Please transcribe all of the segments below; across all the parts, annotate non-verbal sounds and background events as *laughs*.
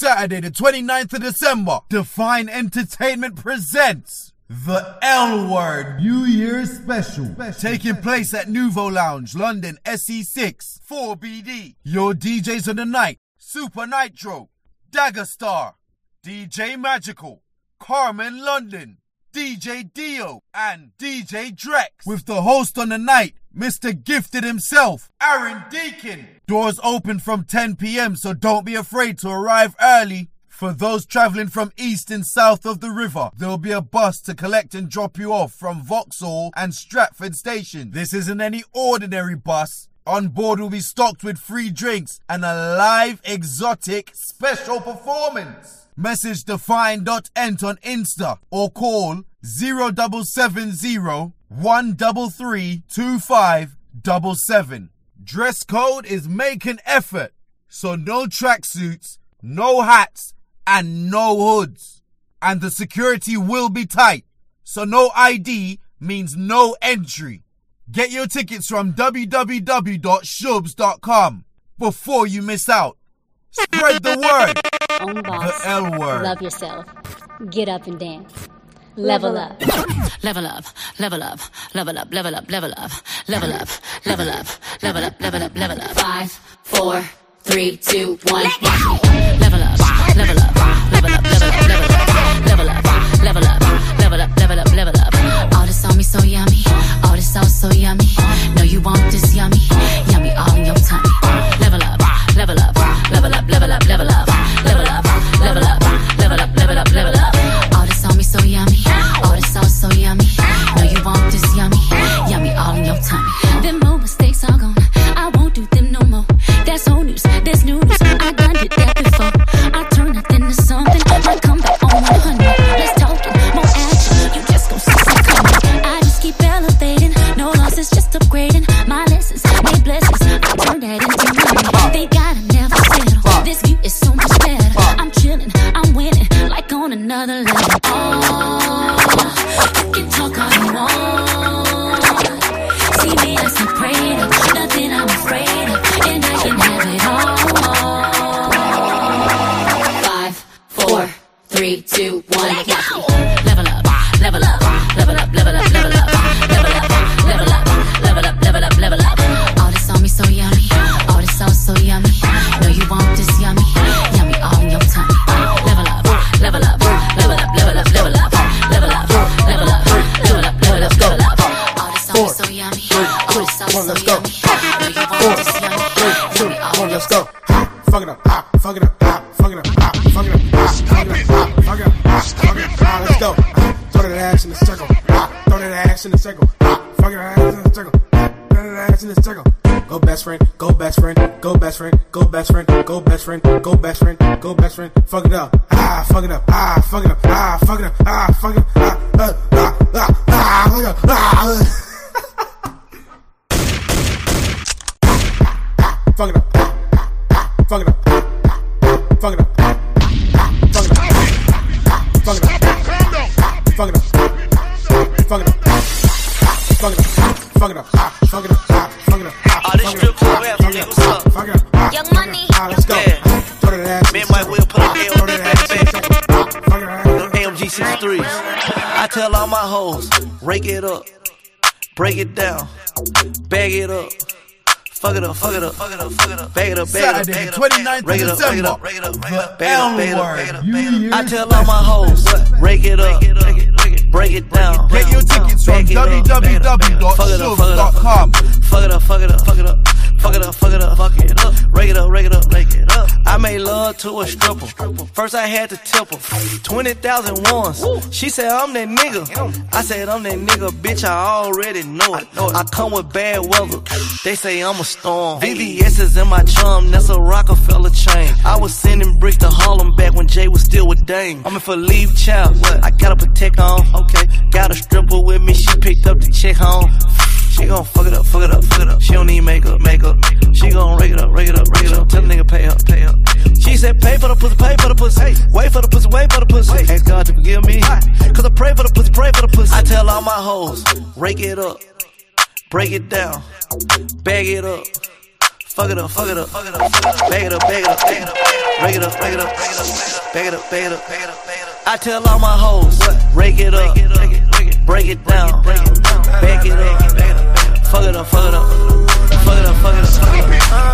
Saturday, the 29th of December, Define Entertainment presents the L Word New Year's Special. Taking place at Nouveau Lounge, London, SE6, 4BD. Your DJs of the night, Super Nitro, Dagger Star, DJ Magical, Carmen London, DJ Dio, and DJ Drex. With the host on the night, Mr. Gifted himself, Aaron Deacon. Doors open from 10 p.m., so don't be afraid to arrive early. For those traveling from east and south of the river, there will be a bus to collect and drop you off from Vauxhall and Stratford Station. This isn't any ordinary bus. On board will be stocked with free drinks and a live exotic special performance. Message define.ent on Insta or call 0770 133 2577. Dress code is make an effort, so no tracksuits, no hats, and no hoods. And the security will be tight, so no ID means no entry. Get your tickets from www.shubs.com before you miss out. Spread the word. Own boss. The L word. Love yourself. Get up and dance. Level up. Level up, level up, level up, level up, level up, level up, level up, level up, level up, level up. Five, four, three, two, one. Level up, level up, level up, level up, level up, level up, level up, level up, level up, level up. All this on me so yummy, all this sauce so yummy. No, you want this yummy, yummy all in your tummy. Level up, level up, level up, level up, level up, level up, level up, level up, level up, level up. All this on me so yummy, all this sauce so yummy. No, you want this yummy, yummy all in your tummy. Them old mistakes are gone, I won't do them no more. That's old news, that's new another level. Oh, you can talk all you want. See me as a nothing I'm afraid of, and I can have it all. Five, four, three, two, one. Level up, bag it 29th break it up, break it up, break it up, break. I tell all my hoes, break it up, break it down. Get your tickets from www.sugar.com. Fuck it up, fuck it up, fuck it up, fuck it up, fuck it up, fuck it up, break it up, break it up, break it up. I made love to a stripper. First I had to tip her. 20,000 once. She said, I'm that nigga. I said, I'm that nigga, bitch, I already know it. I come with bad weather. They say I'm a storm. VVS is in my chum, that's a Rockefeller chain. I was sending bricks to Harlem back when Jay was still with Dame. I'm in for leave child. I got a protect on. Okay. Got a stripper with me, she picked up the check home. She gon' fuck it up, fuck it up, fuck it up. She don't need makeup, makeup. She gon' rake it up, rake it up, rake it up. Tell the nigga pay up, pay up. Said pay for the pussy, pay for the pussy. Wait for the pussy, wait for the pussy. Ask God to forgive me. Cause I pray for the pussy, pray for the pussy. I tell all my hoes, rake it up, break it down, bag it up. Fuck it up, fuck it up, fuck it up, bag it up, bag it up, bag it up, break it up, break it up, bag it up, bag it up, bag it up, bag it up, bag it up. I tell all my hoes, rake it up, break it down, bag it up, fuck it up, fuck it up, fuck it up, fuck it up,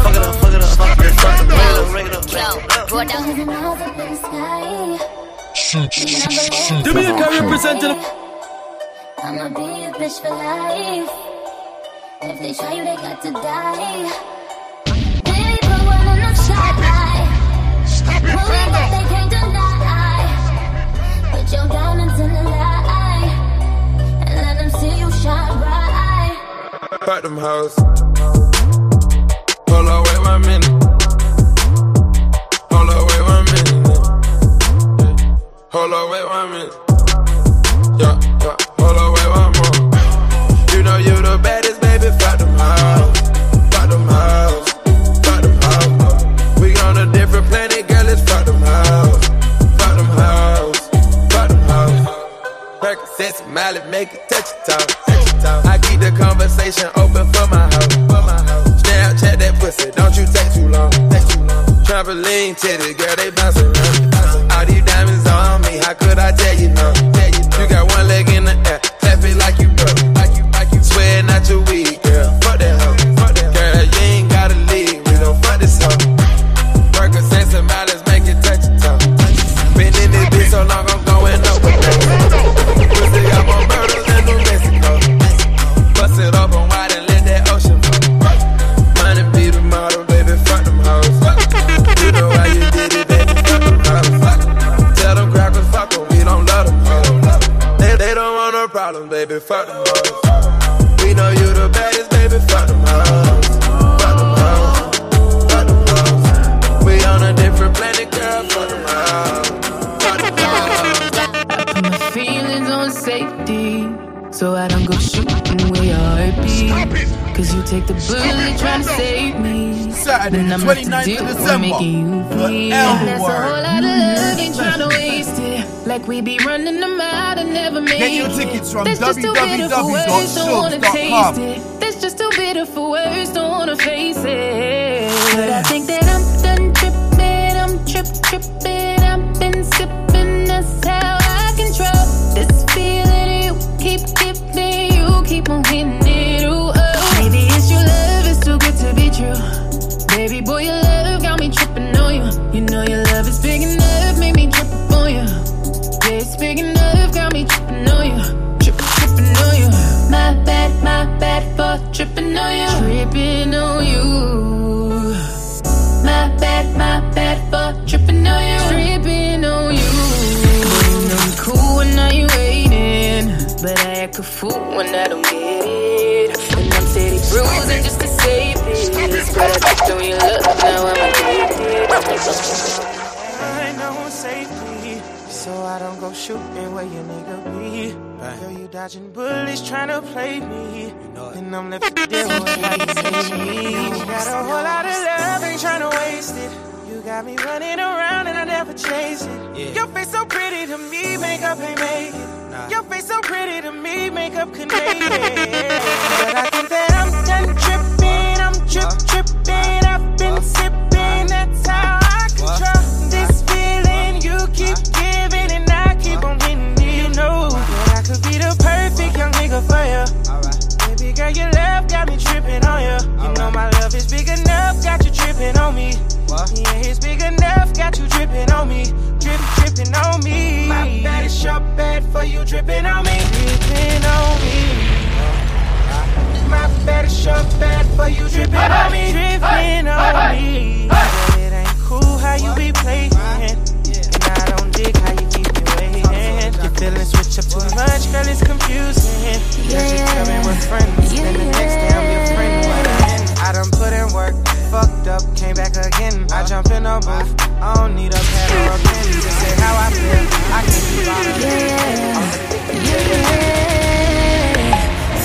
fuck it up, fuck it up, fuck it up, fuck it up, break it up, break it up, Go down. Jamaica representing. I'ma be a bitch for life. If they try you, they got to die. Baby, put one in the spotlight. What we got, they can't deny. Put your diamonds in the light. And let them see you shine bright. Fuck them one minute. Hold wait one minute. Hold wait one minute. Yeah, yeah. Hold wait one more. You know you the baddest, baby. Fuck them hoes. Fuck them hoes. Fuck them hoes. We on a different planet, girl. It's fuck them hoes. Fuck them hoes. Fuck them hoes. Percocets, Miley, make it touch your toe. I keep the conversation open for my hoe. Pussy, don't you take too long. Take too long. Trampoline titties, girl, they bounce around. All these diamonds on me, how could I tell you no? Take the bullet trying to save me. Saturday, the I'm left to 29th of with December. making you The feel. L a whole lot of love, ain't trying to waste it. Like we be running them out and never make Get your tickets from That's just too bitter for words, don't wanna taste it. That's just too bitter for words, don't wanna face it. Shooting where your nigga be. Girl, you dodging bullets trying to play me, and I'm left to deal with how you me. Got a whole lot of love, ain't trying to waste it. You got me running around and I never chase it. Your face so pretty to me, makeup ain't make it. Your face so pretty to me, makeup couldn't make it. But I think that I'm done tripping, I'm trip tripping, your love got me tripping on you. You know my love is big enough, got you tripping on me. Yeah, it's big enough, got you dripping on me. Drip, dripping on me. My bad is your bad for you dripping on me. Dripping on me. My bad is your bad for you dripping on me. Dripping on me. But it ain't cool how you be playing. Feelings switch up too much, girl, it's confusing. Cause you tell me we're friends, then the next day I'm your friend. What I done put in work, fucked up, came back again. I jump in a booth, I don't need a pad or a pen. Just say how I feel, I can be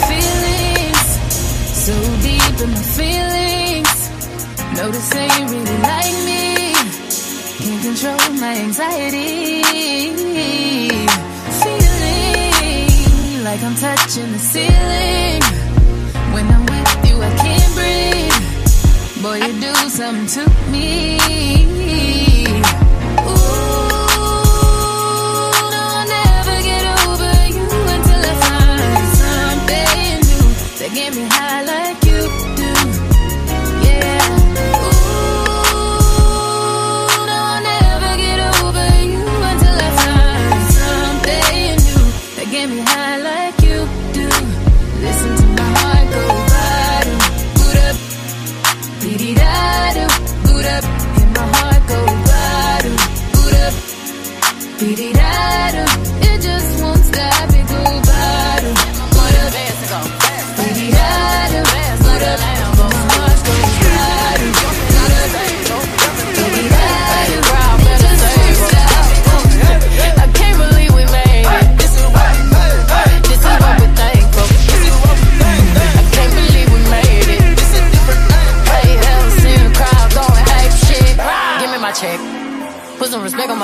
Feelings so deep in my feelings. Notice that you really like me. Can't control my anxiety. Like I'm touching the ceiling. When I'm with you, I can't breathe. Boy, you do something to me.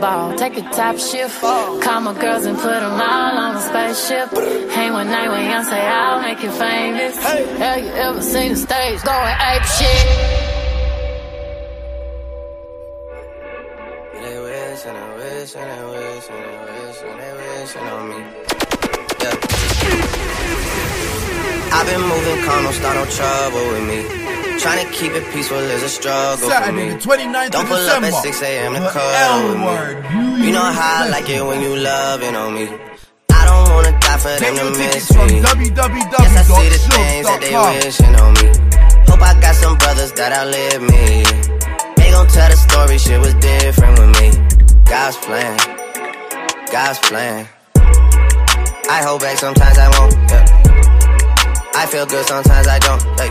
ball, the ball. Take a top shift. Call my girls and put them all on a spaceship. Hang one night when young say I'll make you famous. Have you ever seen the stage going ape shit? They wish and they wish and they wish and they wish and they wishing on me. Yeah. I've been moving calm, don't start no trouble with me. Trying to keep it peaceful is a struggle Saturday, the 29th Don't of pull up December. at 6 a.m. to The L word. me. You know how I like it when you loving on me. I don't wanna die for Get them to miss me. Yes, I see the things that they wishing on me. Hope I got some brothers that outlive me. They gon' tell the story, shit was different with me. God's plan, God's plan. I hold back sometimes I won't. Yeah. I feel good sometimes I don't. Hey,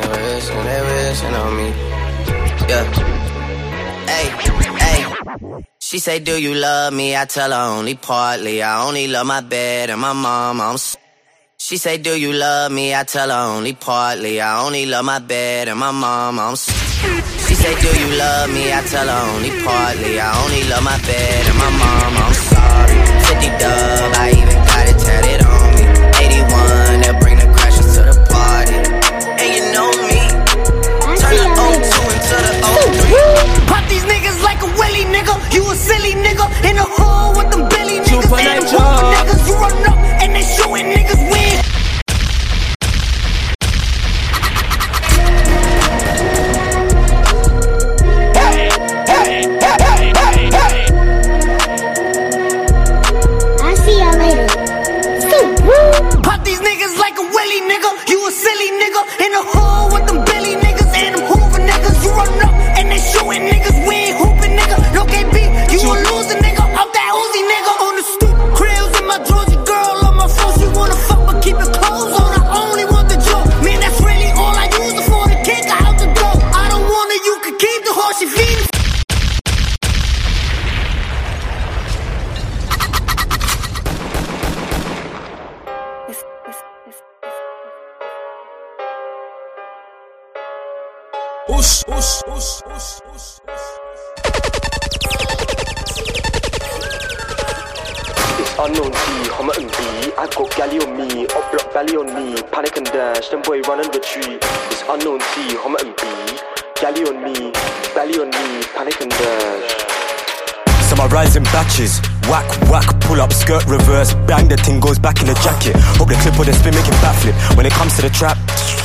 wish and they wishing on me. Yeah. Hey, hey. She say, Do you love me? I tell her only partly. I only love my bed and my mom. I'm s- she say, Do you love me? I tell her only partly. I only love my bed and my mom. I'm s- she say, Do you love me? I tell her only partly. I only love my bed and my mom. I'm sorry. 50 dub, I even Pop these niggas like a willy nigga. You a silly nigga in the hood with them Billy niggas Super and them Nature. niggas. You run up and they shooting niggas win. I'll see y'all later. Pop these niggas like a willy nigga. You a silly nigga It's unknown T, Homerton B. I got galley on me, up block belly on me, panic and dash, them boy run and retreat. It's unknown T, Homerton B. Galley on me, belly on me, panic and dash. So I rise in batches, Whack, whack, pull up, skirt reverse, bang, the thing goes back in the jacket. Hope the clip or the spin make it backflip. When it comes to the trap,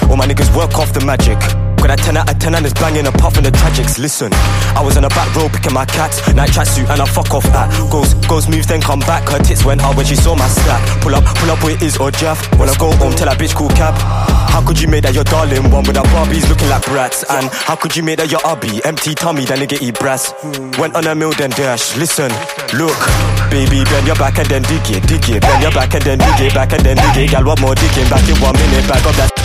all my niggas work off the magic. Got a 10 out of 10 and it's banging apart from the tragics. Listen, I was on the back row picking my cats, night tracksuit and I fuck off at. Goes, goes moves then come back. Her tits went out when she saw my stack. Pull up, pull up where it is or Jeff. When I go home, tell that bitch cool cab. How could you make that your darling one without Barbies looking like brats? And how could you make that your hubby? Empty tummy, then nigga eat brass. Went on a mill, then dash. Listen, look, baby, bend your back and then dig it, dig it. Bend your back and then dig it, back and then dig it. Gal, what more digging? Back in one minute, back up that.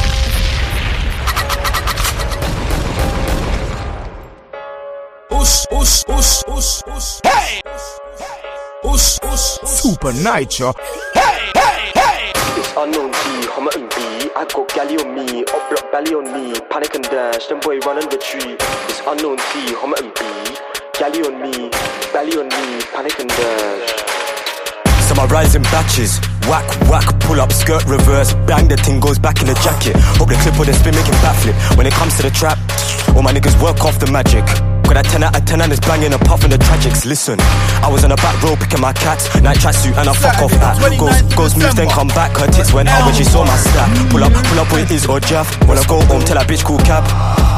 Oosh, oosh, oosh, oosh, oosh. Hey! Oosh, oosh, oosh. Super Nitro. Hey, hey, hey! It's unknown T, Homerton B. I got galley on me, up block belly on me, panic and dash, them boy run and retreat. It's unknown T, Homerton B. Galley on me, belly on me, panic and dash. Some are rising batches. Whack, whack, pull up, skirt reverse, bang, the thing goes back in the jacket. Hope the clip or the spin making it backflip. When it comes to the trap, all my niggas work off the magic. Got a 10 out of 10 and it's banging apart from the tragics. Listen, I was on the back row picking my cats, night tracksuit and I fuck off at. Goes, goes moves then come back, her tits went out when she saw my stack. Pull up, pull up where it is or Jeff. When I go home, tell that bitch cool cab.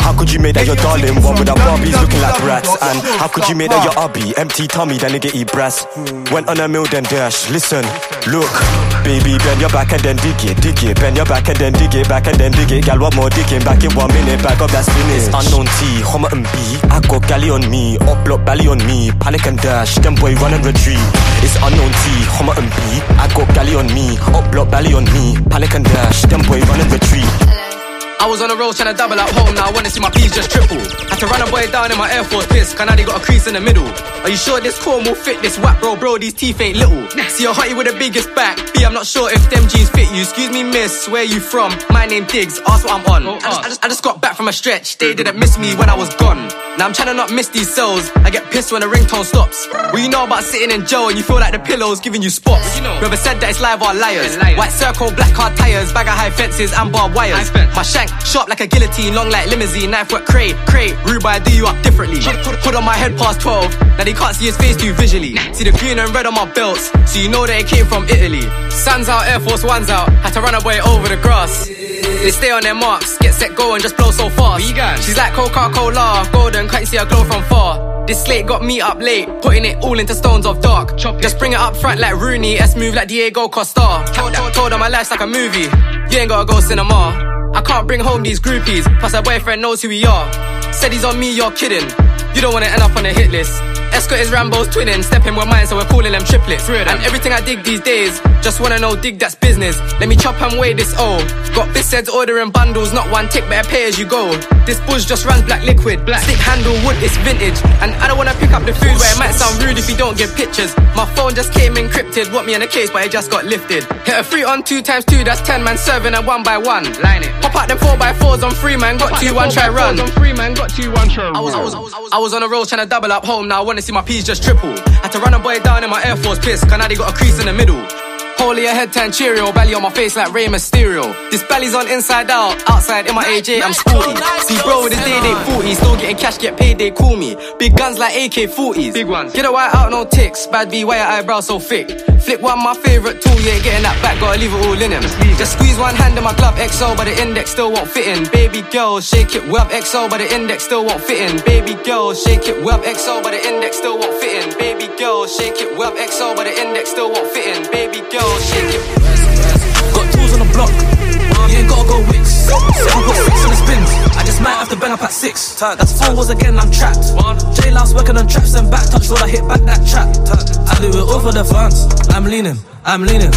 How could you make that your darling one without Barbies looking like rats? And how could you make that your hubby? Empty tummy, then nigga eat brass. Went on a mill, then dash. Listen, look, baby, bend your back and then dig it, dig it. Bend your back and then dig it, back and then dig it. Gal, what more digging? Back in one minute, back up that spinach. Unknown T, Homerton B. I got galley on me, up block belly on me, panic and dash. Them boy run and retreat. It's unknown T, Homerton B. I got galley on me, up block belly on me, panic and dash. Them boy run and retreat. I was on the road trying to double up home, now I wanna see my P's just triple. Had to run a boy down in my Air Force piss, Canadi got a crease in the middle. Are you sure this corn will fit this whack, bro? Bro, these teeth ain't little. See a hottie with the biggest back. B, I'm not sure if them jeans fit you. Excuse me, miss, where you from? My name Diggs, ask what I'm on. I just, I, just, I just got back from a stretch, they didn't miss me when I was gone. Now I'm trying to not miss these cells. I get pissed when the ringtone stops. What you know about sitting in jail and you feel like the pillow's giving you spots? Whoever said that it's live are liars. White circle, black car tires, bag of high fences and barbed wires. My shank sharp like a guillotine, long like limousine, knife work cray, cray. Rude, I do you up differently. Put, on my head past 12. Now they can't see his face too visually. See the green and red on my belts, so you know that it came from Italy. Sun's out, Air Force One's out. Had to run away over the grass. They stay on their marks, get set, go and just blow so fast. She's like Coca-Cola, golden, can't see her glow from far? This slate got me up late, putting it all into stones of dark. Just bring it up front like Rooney, S move like Diego Costa. Told, told, told her my life's like a movie. You ain't gotta go cinema. I can't bring home these groupies, plus her boyfriend knows who we are. Said he's on me, you're kidding. You don't wanna end up on a hit list. Escort is Rambo's twinning, stepping with mine, so we're calling them triplets. And everything I dig these days, just wanna know, dig that's business. Let me chop and weigh this O. Got this heads ordering bundles, not one tick, better pay as you go. This bush just runs black liquid, black stick handle wood, it's vintage. And I don't wanna pick up the food where it might sound rude if you don't give pictures. My phone just came encrypted, want me in a case, but it just got lifted. Hit a three on two times two, that's ten man serving and one by one. Line it. Pop out them four by fours on three man, got two one try run. On three man, got two one try I was, I was, I was, I was on the road trying to double up home. Now I wanna see my P's just triple. Had to run a boy down in my Air Force piss. Canadi got a crease in the middle. Holy a head turn Cheerio, belly on my face like Rey Mysterio. This belly's on inside out, outside in my AJ, I'm sporty. See, bro, with his day day 40, still getting cash, get paid, they call me. Big guns like AK 40s. Big ones. Get a white out, no ticks. Bad B, why your eyebrows so thick? Flick one, my favorite tool, you ain't getting that back, gotta leave it all in him. Just squeeze one hand in my glove, XO, but the index still won't fit in. Baby girl, shake it well, XO, but the index still won't fit in. Baby girl, shake it well, XO, but the index still won't fit in. Baby girl, shake it well, XO, but the index still won't fit in. Baby girl, Got tools on the block. You ain't gotta go wicks. Seven put six on the spins. I just might have to bang up at six. That's four was again, I'm trapped. J Louse working on traps and back touch, I hit back that trap. I do it all for the fans. I'm leaning, I'm leaning.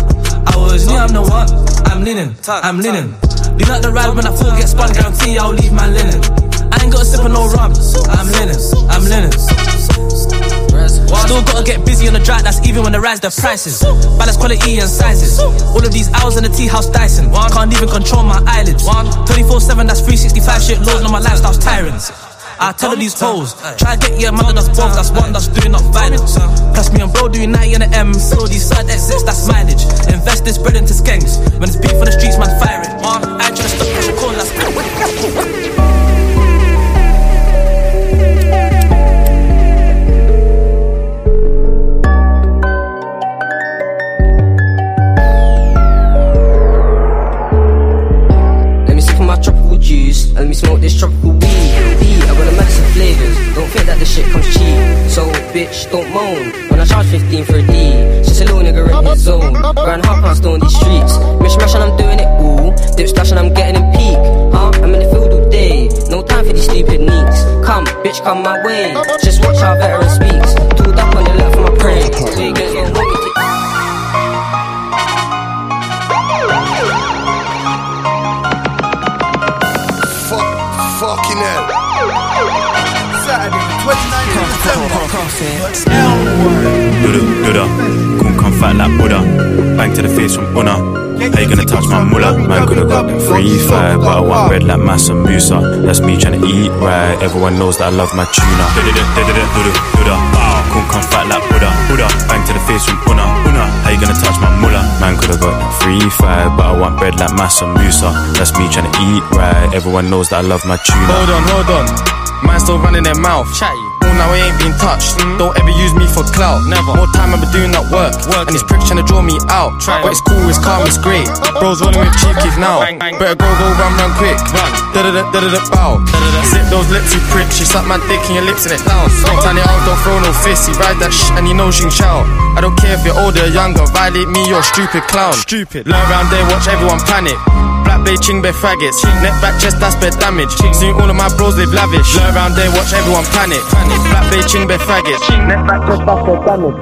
I always knew I'm the one. I'm leaning, I'm leaning. Do not the ride when I full get spun, guarantee I'll leave my linen. I ain't got a sip of no rum. I'm linen, I'm linen. Still gotta get busy on the drive, that's even when they rise the prices. Balance quality and sizes. All of these hours in the tea house Dyson. Can't even control my eyelids. 24 7, that's 365 shit loads on my lifestyle's tyrants. I tell her these hoes, try to get your mother that's both, that's one that's doing up violence. Plus me and bro doing 90 in the M, so these side exits, that's mileage. Invest this bread into skanks, when it's beef on the streets, man firing. I bitch, don't moan. When I charge 15 for a D, just a little nigga in his zone. Grind half past on these streets. Mish mash and I'm doing it ooh. Dip splash and I'm getting in peak. Huh? I'm in the field all day. No time for these stupid neeks. Come, bitch, come my way. Just watch how veteran speaks. December. Duda, duda, gon' come fat like Buddha. Bang to the face from Una. How you gonna touch my mullah? Man could've got free fire, but I want red like Mansa Musa. That's me trying to eat right. Everyone knows that I love my tuna. Gon' come fat like Buddha. Buddha, bang to the face from Una. Una, how you gonna touch my mullah? Man could've got free fire, but I want bread like Mansa Musa. That's me trying to eat right. Everyone knows that I love my tuna. Hold on, hold on. Man still running their mouth. Chatty. Now I ain't been touched. Don't ever use me for clout. Never. More time I've been doing that work. And these pricks trying to draw me out. But it's cool, it's calm, it's great. Bros rolling with cheap kids now. Better go, go, run, run quick. Run. Da da da da da da bow. Zip those lips, you prick. She suck my dick and your lips in it down. Tiny out, don't throw no fist. He ride that shit and he knows you can shout. I don't care if you're older or younger. Violate me, you're a stupid clown. Stupid. Learn around there, watch everyone panic. Black bay, ching bay, faggots. Neck back, chest, that's bed damage. Soon all of my bros live lavish. Learn around there, watch everyone panic. Black bay, ching bay, faggots. Neck back, chest, that's bed damage.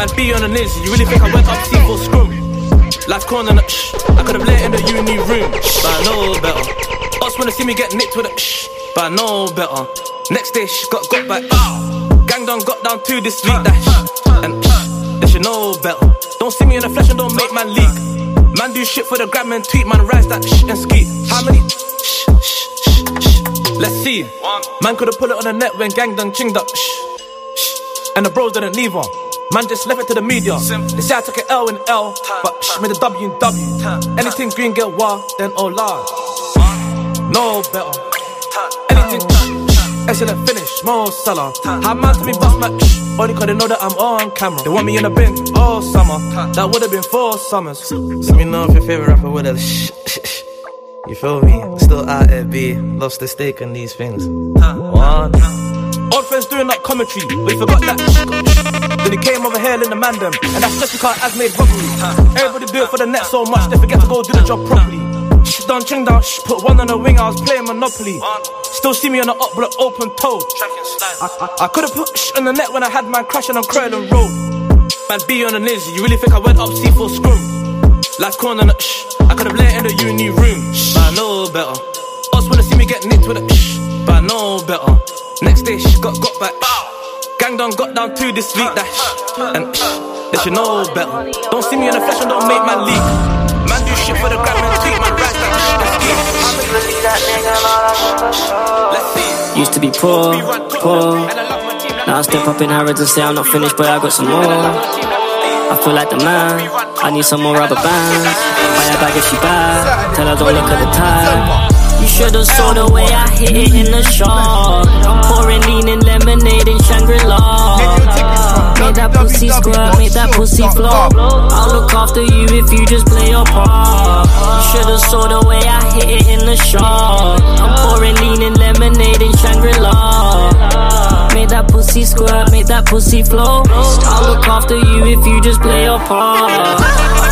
Man, be on the niz, you really think I went up C for scrum? Life corner, shh. I could've let in the uni room, but I know better. Us wanna see me get nicked with a shh, but I know better. Next day, shh, got got back. Gang done got down to this week, that shh, and shh, they should know better. Don't see me in the flesh and don't make man leak. Man do shit for the gram and tweet, man rise that shh and ski. How many? Shh, shh, shh, shh. Let's see. Man could've put it on the net when gang done chinged up. Shh, shh. And the bros didn't leave her. Man just left it to the media. They say I took an L in L, but shh, made a W in W. Anything green get wild, then oh lord. No better. Excellent finish, more seller. How man to me bust my shh, only cause they know that I'm on camera. They want me in the bin all summer. That would've been four summers. Let me know if your favorite rapper would've shh, shh, shh. You feel me? Still out there, B. Lost the stake on these things. One. Old friends doing like commentary, but he forgot that. Then he came over here in the man and that's just because As made robbery. Everybody do it for the net so much, they forget to go do the job properly. Shh, done ching down, shh, put one on the wing, I was playing Monopoly. Still see me on the up with an open toe. I, I, I could've put shh on the net when I had man crashing on Croydon Road. Man, be on the niz, you really think I went up C for scrum? Life corner, nah, shh. I could've let in the uni room, but I know better. Us wanna see me get nicked with a shh, but I know better. Next day, shh, got got back. Gang done got down to this week, that shh. And shh, they should know better. Don't see me in the flesh and don't make man leak. Man do shit for the gram and tweet, my rise Used to be poor, poor. Now I step up in Harrods and say I'm not finished, but I got some more. I feel like the man. I need some more rubber bands. Buy a bag if she bad. Tell her don't look at the time. You should've saw the way I hit it in the shop. Pouring lean in lemonade in Shangri-La. Make that pussy squirt, make that pussy flow. I'll look after you if you just play your part. You should've saw the way I hit it in the shop. I'm pouring lean in lemonade in Shangri-La. Make that pussy squirt, make that pussy flow. I'll look after you if you just play your part.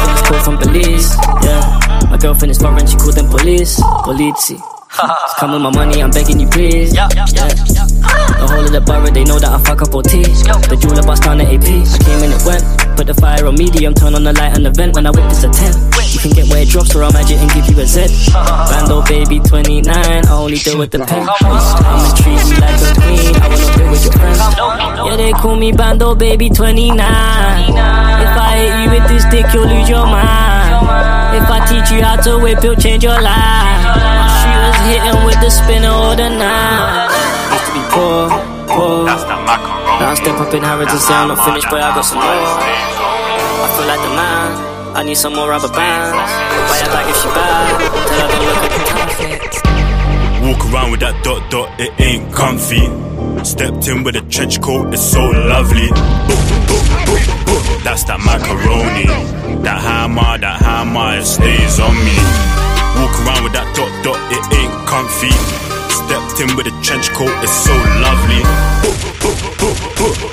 It's call from police, yeah. My girlfriend is foreign, she called them police, polizzi. *laughs* Come with my money, I'm begging you please. Yeah. The whole of the borough, they know that I fuck up OT. The jeweler bust down the AP. I came in, it went. Put the fire on medium, turn on the light and the vent. When I whip, it's a 10. You can get where it drops, or I'll magic and give you a Z. Bando baby 29, I only deal with the pen. I'ma treat you like a queen, I wanna deal with your friends. Yeah, they call me Bando baby 29. If I hit you with this dick, you'll lose your mind. If I teach you how to whip, you'll change your life. She was hitting with the spinner or the nine. Used to be poor, poor. Now I step up in Harrods and say I'm not finished, but I got some more. I feel like the man. I need some more rubber bands. Buy a bag if she bad. Tell her don't look at. Walk around with that dot dot, it ain't comfy. Stepped in with a trench coat, it's so lovely. That's that macaroni. That hammer, that hammer, it stays on me. Walk around with that dot dot, it ain't comfy. Stepped in with a trench coat, it's so lovely.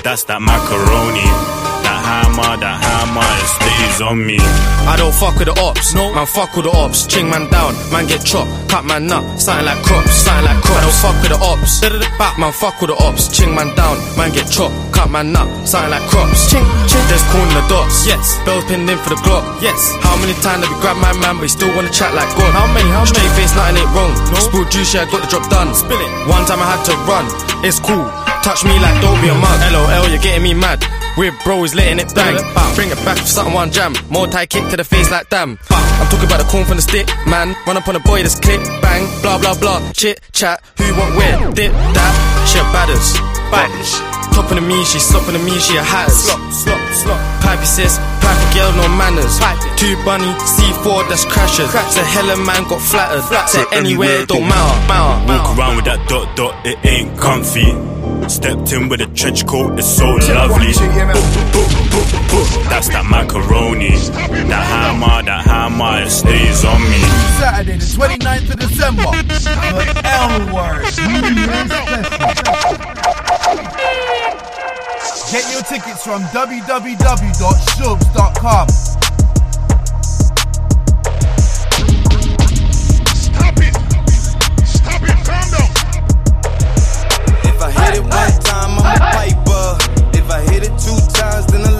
That's that macaroni. Hammer, that hammer, it stays on me. I don't fuck with the ops, no man fuck with the ops. Ching man down, man get chopped, cut man up, something like crops, something like crops. I don't fuck with the ops, back man fuck with the ops. Ching man down, man get chopped, cut man up, something like crops. Ching, ching. There's corn in the dots, yes. Bells pinned in for the Glock, yes. How many times have we grabbed my man, but he still wanna chat like God? How many? How Straight face, nothing ain't wrong. No. Spool juice, yeah, I got the job done. Spill it. One time I had to run, it's cool. Touch me like don't be a mug. LOL, you're getting me mad. We're bros letting it bang. Bring it back for something one jam. More tie kick to the face like damn. I'm talking about the corn from the stick, man. Run up on a boy, that's click, bang, blah blah blah. Chit chat, who what where, dip that. She a badders, badders. Top of the me, she stopping the me, she a hatters. Slop, slop, slop. Pipey sis, pipe girl, no manners. Two bunny, C4, that's crashers. So hella man got flattered. Say anywhere, it don't matter. matter. Walk around with that dot dot, it ain't comfy. Stepped in with a trench coat, it's so lovely. That's that macaroni. That hammer, that hammer, it stays on me. Saturday, the 29th of December, the L word, New Year's special. *laughs* Get your tickets from www.shubs.com. If I hit it one time, I'm a piper. If I hit it two times, then I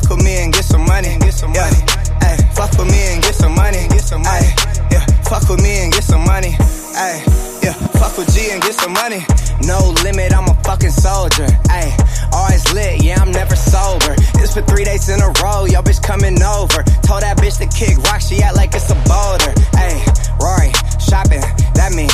fuck with me and get some money. Get some money. Hey, fuck with me and get some money. Get some money. Yeah, fuck with me and get some money. Ay, yeah, fuck with G and get some money. No limit, I'm a fucking soldier. Ay, always lit, yeah, I'm never sober. It's for three days in a row, yo bitch coming over. Told that bitch to kick rock, she act like it's a boulder. Ay, Rory, shopping, that mean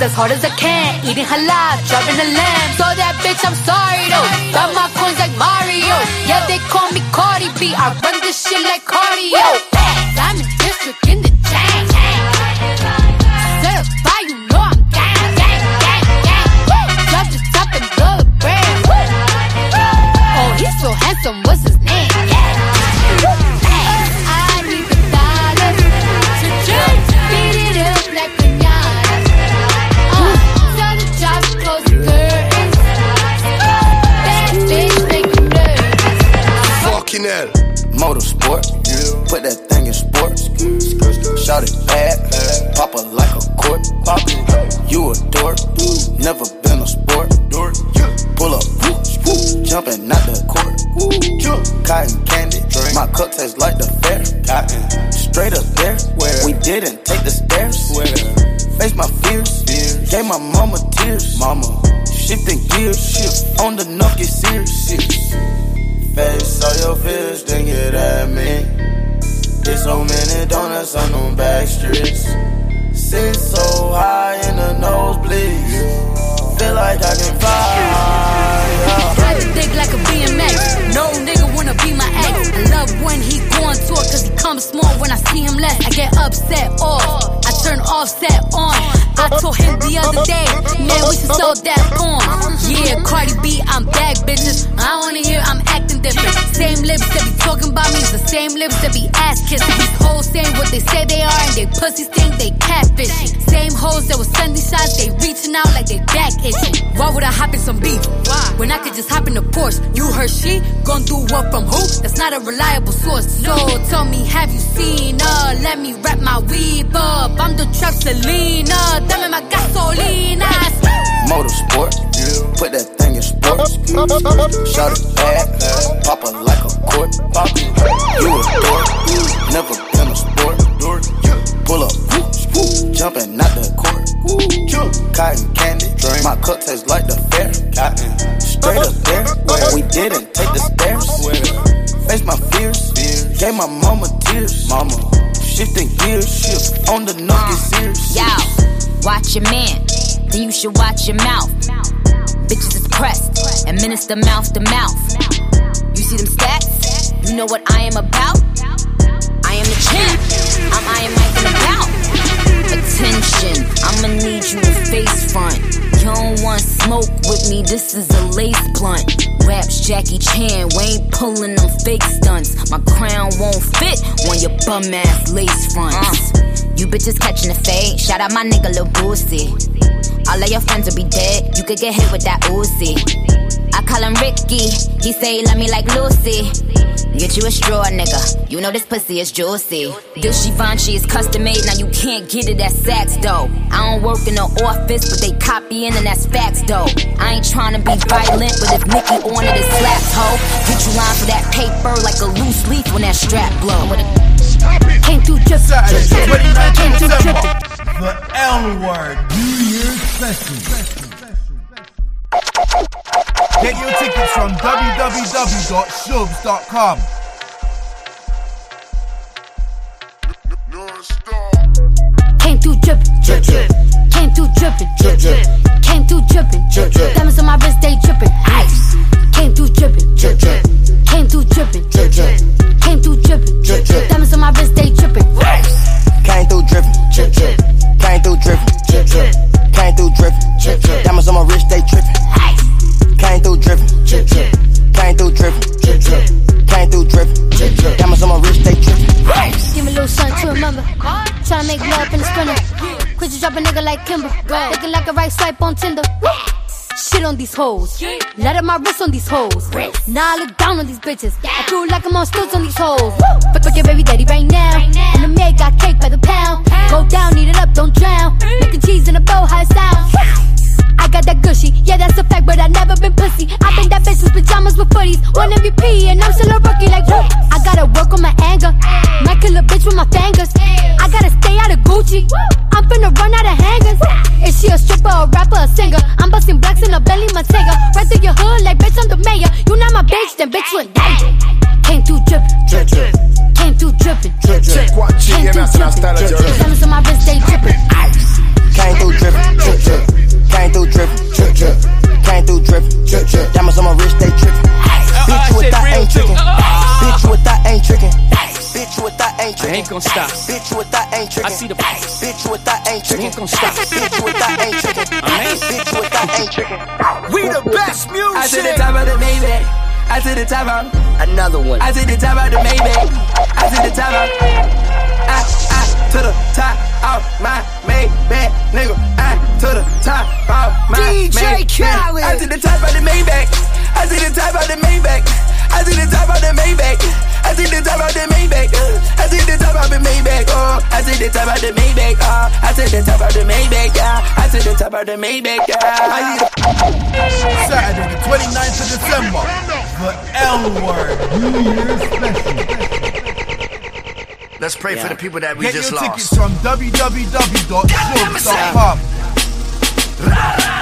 things as hard as I can. Eating halal, driving a lamb. So that bitch, I'm sorry though. Got my coins like Mario. Yeah, they call me Cardi B. I run this shit like cardio. I'm in district in the chain. Certified, you know I'm gang, gang, gang, gang. Drop the and blow. Oh, he's so handsome. What's his name? Yeah. Motorsport. Yeah. Put that thing in sports. Shout it bad. Pop it like a court. Pop it. You a dork. Never been a sport. Pull up. Jumping out the court. Cotton candy. My cup tastes like the fair. Cotton. Straight up there. Where? We didn't take the stairs. Where? Face my fears. Gave my mama tears. Mama. Shifting gears. Shift. On the knuckle, serious. Face all your fears, then get at me. There's so many donuts on them back streets. Sit so high in the nosebleeds. Feel like I can fly. Ride the dick like a BMX. No nigga wanna be my ex. I love when he go on tour cause he comes small when I see him less. I get upset off. I turn offset on. I told him the other day, man, we should sell that porn. Yeah, Cardi B, I'm back, bitches. I wanna hear I'm acting different. Same lips that be talking about me is the same lips that be ass kissing. These hoes saying what they say they are and they pussies think they catfishing. Same hoes that was sending shots, they reaching out like they back itching. Why would I hop in some beef? When I could just hop in a Porsche. You heard she gon' do what from who? That's not a reliable source. So tell me, have you seen her? Let me wrap my weave up. I'm the trap Selena. Dame my gasolina. Motorsport, put that thing in sports. Shot it bad, pop her like a court. You a dork, never been a sport. Pull up, jumping out the court. Cotton candy, my cup tastes like the fair. Cotton, straight up there, we didn't take the stairs. Face my fears, gave my mama tears. Mama, shifting gears, shift on the get serious. Yo, watch your man, then you should watch your mouth. Bitches is pressed, administer mouth to mouth. You see them stats? You know what I am about? I am the champ. I'm Iron Mike in the bout. Attention, I'ma need you to face front. You don't want smoke with me, this is a lace blunt. Raps Jackie Chan, we ain't pulling them fake stunts. My crown won't fit on your bum ass lace fronts. Uh. You bitches catching the fade, shout out my nigga Lil Boosie. All of your friends will be dead, you could get hit with that Uzi. I call him Ricky, he say he love me like Lucy. Get you a straw, nigga. You know this pussy is juicy. This Givenchy is custom made, now you can't get it at Saks, though. I don't work in the office, but they copying, and that's facts, though. I ain't trying to be violent, but if Nicki on it, it slaps, ho. Get you line for that paper like a loose leaf when that strap blow. Came through just Saturday, Came 29th through December. dripping. The L Word New Year's Special. Get your tickets from www.shubs.com. Came through dripping, drip, drip. Came through dripping, drip, drip. Came through dripping, drip, drip. Diamonds on my wrist, they dripping, ice. Came through dripping, drip, drip. Came through dripping, drip, drip. Came through dripping, drip, drip. Diamonds on my wrist, they dripping, ice. Came through dripping, Drip, drip. came through dripping, Drip, drip. came through dripping. Drip, drip. Diamonds on my wrist, they tripping. Came through dripping, Drip, drip. came through dripping, Drip, drip. came through dripping. Drip, drip. Diamonds on my wrist, they tripping. Give me a little something to remember. Tryna make love in the sprinter. Quit you drop a nigga like Kimber. Looking like a right swipe on Tinder. Shit on these hoes. Let up my wrist on these hoes. Now I look down on these bitches. I feel like I'm on stilts on these hoes. Fuck fuck your baby daddy right now. And the maid got cake by the pound. Go down, eat it up, don't drown. Making cheese in a bow, how it sound. I got that gushy, yeah that's a fact, but I never been pussy. I been that bitch with pajamas with footies, one MVP, and I'm still a rookie. Like, whoop. I gotta work on my anger, might kill a bitch with my fingers. I gotta stay out of Gucci, I'm finna run out of hangers. Is she a stripper, a rapper, a singer? I'm busting blacks in a belly, my Right through your hood, like bitch I'm the mayor. You not my bitch, then bitch you a danger. Came through drippin', drip drip. Came through drippin', drip drip. Came through drippin', drip drip. Diamonds on my wrist, they drippin'. Came through dripping, ain't tricking. Gon' stop. Bitch, you a thought ain't tricking. I see the price. Bitch, you a thought ain't tricking. ain't gon' stop. Bitch, you a thought ain't tricking. Bitch, you a thought ain't tricking. We the best music. I to the top of the Maybach. I to the top of Another one. I to the top of the Maybach. I to the top of I, I to the top of my Maybach, nigga. I to the top of my DJ Maybach. Khaled. I to the top of the Maybach. I I see the top out the Maybach. I see the top out the Maybach. I see the top out the Maybach. Uh. I see the top out the Maybach. Oh, I see the top out the Maybach. Oh, I see the top out the Maybach. Yeah, I see the top out the Maybach. Yeah, I see the. Saturday, the 29th of December, the L Word New Year's Special. Let's pray for the people that we Get just your lost. tickets from www.shubs.com.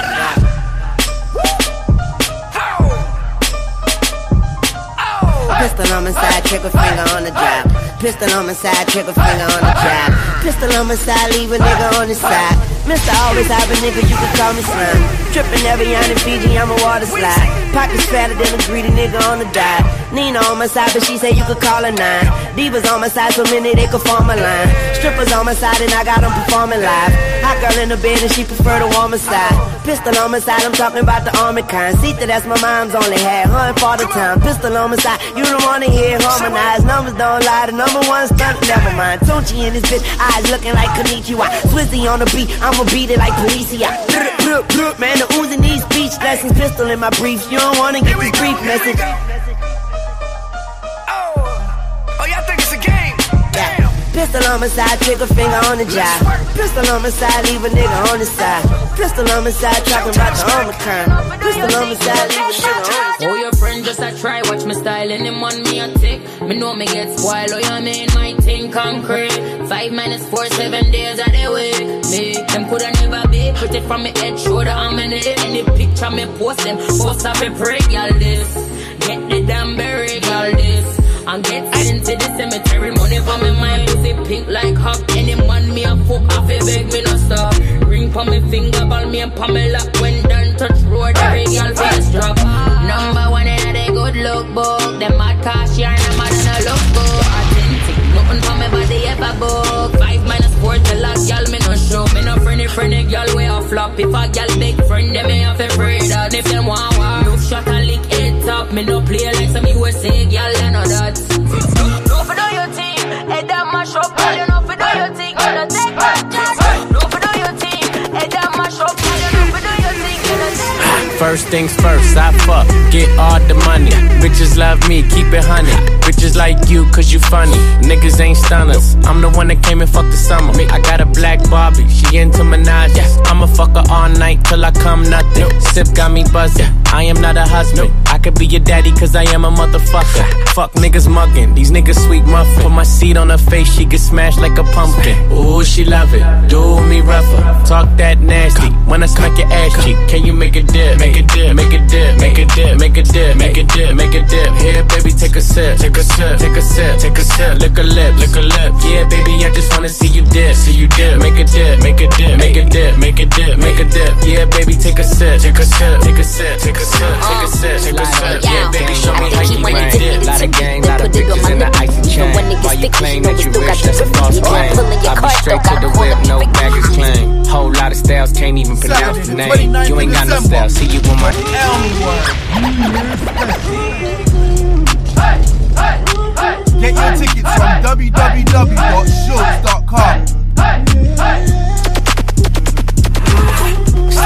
Pistol on my side, trigger finger on the drop. Pistol on my side, trigger finger on the drop. Pistol on my side, leave a nigga on the side. Mister always have a nigga, you can call me slime. Trippin' every in Fiji, I'm a water slide. Pockets fatter than a greedy nigga on the diet. Nina on my side, but she say you could call her nine. Divas on my side, so many they could form a line. Strippers on my side, and I got them performing live. Hot girl in the bed, and she prefer the warmer side. Pistol on my side, I'm talking about the army kind. That's my mom's only had. Her and father time. Pistol on my side, you don't wanna hear harmonized. Numbers don't lie, the number one stunt, never mind. Tunchi in this bitch, eyes looking like Konichiwa. Swizzy on the beat, I'ma beat it like Policia. Man, the in these speech lessons. Pistol in my briefs, you don't wanna get this brief message. Pistol on my side, trigger finger on the job. Pistol on my side, leave a nigga on the side. Pistol on my side, talking about the Omicron. Pistol on my side, leave a nigga on the side. Oh, your friend just a try, watch me style, and him on me a tick. Me know me get spoiled, oh, you my thing concrete. Five minutes, four, seven days of the week. Me, them coulda never be. Put it from me head, shoulder, I'm in it. Any picture me post them, post up a break, y'all this. Get the damn berry, y'all this. And get sent to the cemetery, money for me, my pussy pink like hop. Any man me a fuck off, he beg me no stop. Ring for me finger, ball me and Pamela. When done touch road, every girl face drop. Number one in the good look book. Them mad cash yarn, them mad in a look good. Authentic, nothing for me body ever book. Five minus four till a girl me no show. Me no friendly friendly girl way a flop. If a girl big friend, them me have to pray that. If them want war, no shot a lick Me no play like some USA girl, I know that. No for do your thing, head that mash up. You know for do your thing, you take. No for do your thing, head that mash up. You know for do your thing, you take First things first, I fuck, get all the money. Bitches love me, keep it honey. Bitches like you, cause you funny. Niggas ain't stunners. I'm the one that came and fucked the summer. I got a black Barbie, she into Minaj. I'ma fuck her all night till I come nothing. Sip got me buzzing. I am not a husband. Could be your daddy, cause I am a motherfucker. Fuck niggas mugging, these niggas sweet muffin. Put my seed on her face, she get smashed like a pumpkin. Ooh, she love it. Do me rougher. Talk that nasty. When I smack your ass cheek, can you make a dip? Make a dip, make a dip, make a dip, make a dip, make a dip, make a dip. Here, baby, take a sip, take a sip, take a sip, take a sip. Lick a lip, lick a lip. Yeah, baby, I just wanna see you dip, see you dip. Make a dip, make a dip, make a dip, make a dip, make a dip. Yeah, baby, take a sip, take a sip, take a sip, take a sip, take a sip, take a sip. Yeah, baby, show me how you make a dip. Lot of gang, lot of bitches in the icy chain. Why you claim that you rich, that's a false claim. I be straight to the whip, no baggage claim. Whole lot of styles, can't even pronounce the name. You ain't got no style, see you on my Get your tickets from.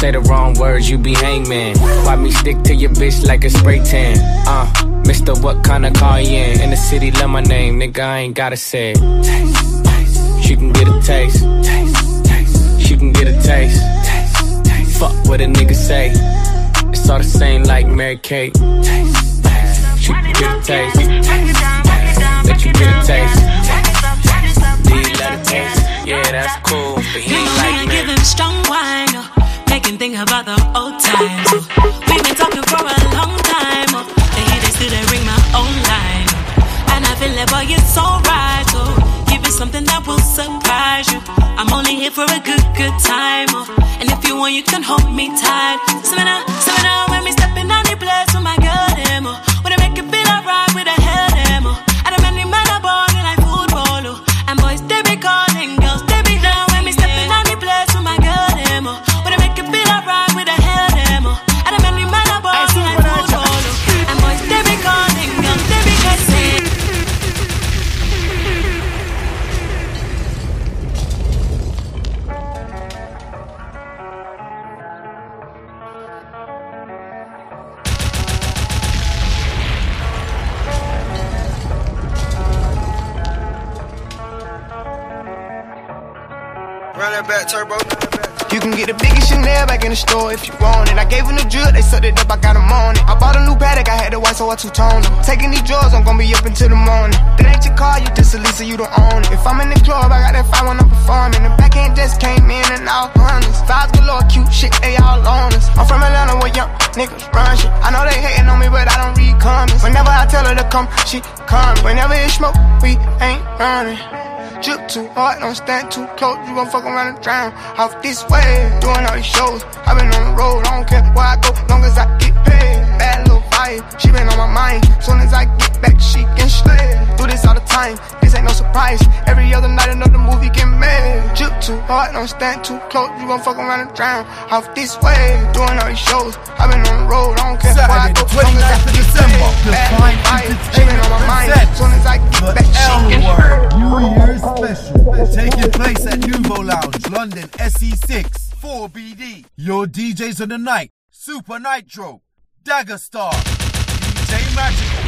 Say the wrong words, you be hangman. Why me stick to your bitch like a spray tan? Uh, Mister, what kind of car you in? In the city, love my name, nigga, I ain't gotta say it. Taste, taste. She can get a taste. Taste, taste. She can get a taste. Taste, taste. Fuck what a nigga say. It's all the same like Mary Kate. Taste, taste. She can get a taste. Taste, taste. Let you get a taste. Do you let it taste? Yeah, that's cool, but he ain't like me. give him strong wine, can think about the old times. We've been talking for a long time. The heaters still they ring my own line. And I feel like, boy, it's alright. Oh, give it something that will surprise you. I'm only here for a good, good time. Oh, and if you want, you can hold me tight. Swimming out, swimming out when me stepping on the place with my girl, demo. Eh, Wanna make it feel alright with a head, eh, demo. And I'm any man I born You can get the biggest Chanel back in the store if you want it. I gave them the drill, they sucked it up, I got them on it. I bought a new paddock, I had the white, so I two-toned them. Taking these drugs, I'm gonna be up until the morning. That ain't your car, you just a Lisa, you don't own it. If I'm in the club, I got that fire when I'm performing. The back end just came in and all hundreds. Vibes galore, cute shit, they all on us. I'm from Atlanta where young niggas run shit. I know they hating on me, but I don't read comments. Whenever I tell her to come, she come. Whenever it smoke, we ain't running. Drip too hard, don't stand too close. You gon' fuck around and drown. Off this way, doing all these shows. i been on the road, I don't care where I go, long as I get paid. Bad vibe, she been on my mind. Soon as I get back, she can slay. Do this all the time, this ain't no surprise. Every other night, another movie get made. Drip too hard, don't stand too close. You gon' fuck around and drown. Off this way, doing all these shows. i been on the road, I don't care where I go, long as I December. Bad vibe, she been on my mind. Soon as I get back, she can L-Word New Year's Special taking place at Nouveau Lounge, London, SE6, 4BD. Your DJs of the night: Super Nitro, Dagger Star, DJ Magical,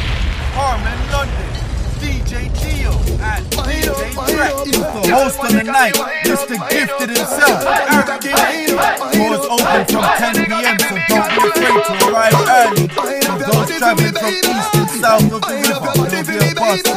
Harmon London, DJ Geo, and DJ Trek. The host of the night, Mr. Gifted himself, Eric King. Doors open from 10 p.m., so don't be afraid to arrive early. For those traveling from east and south of the river, there'll be a bus to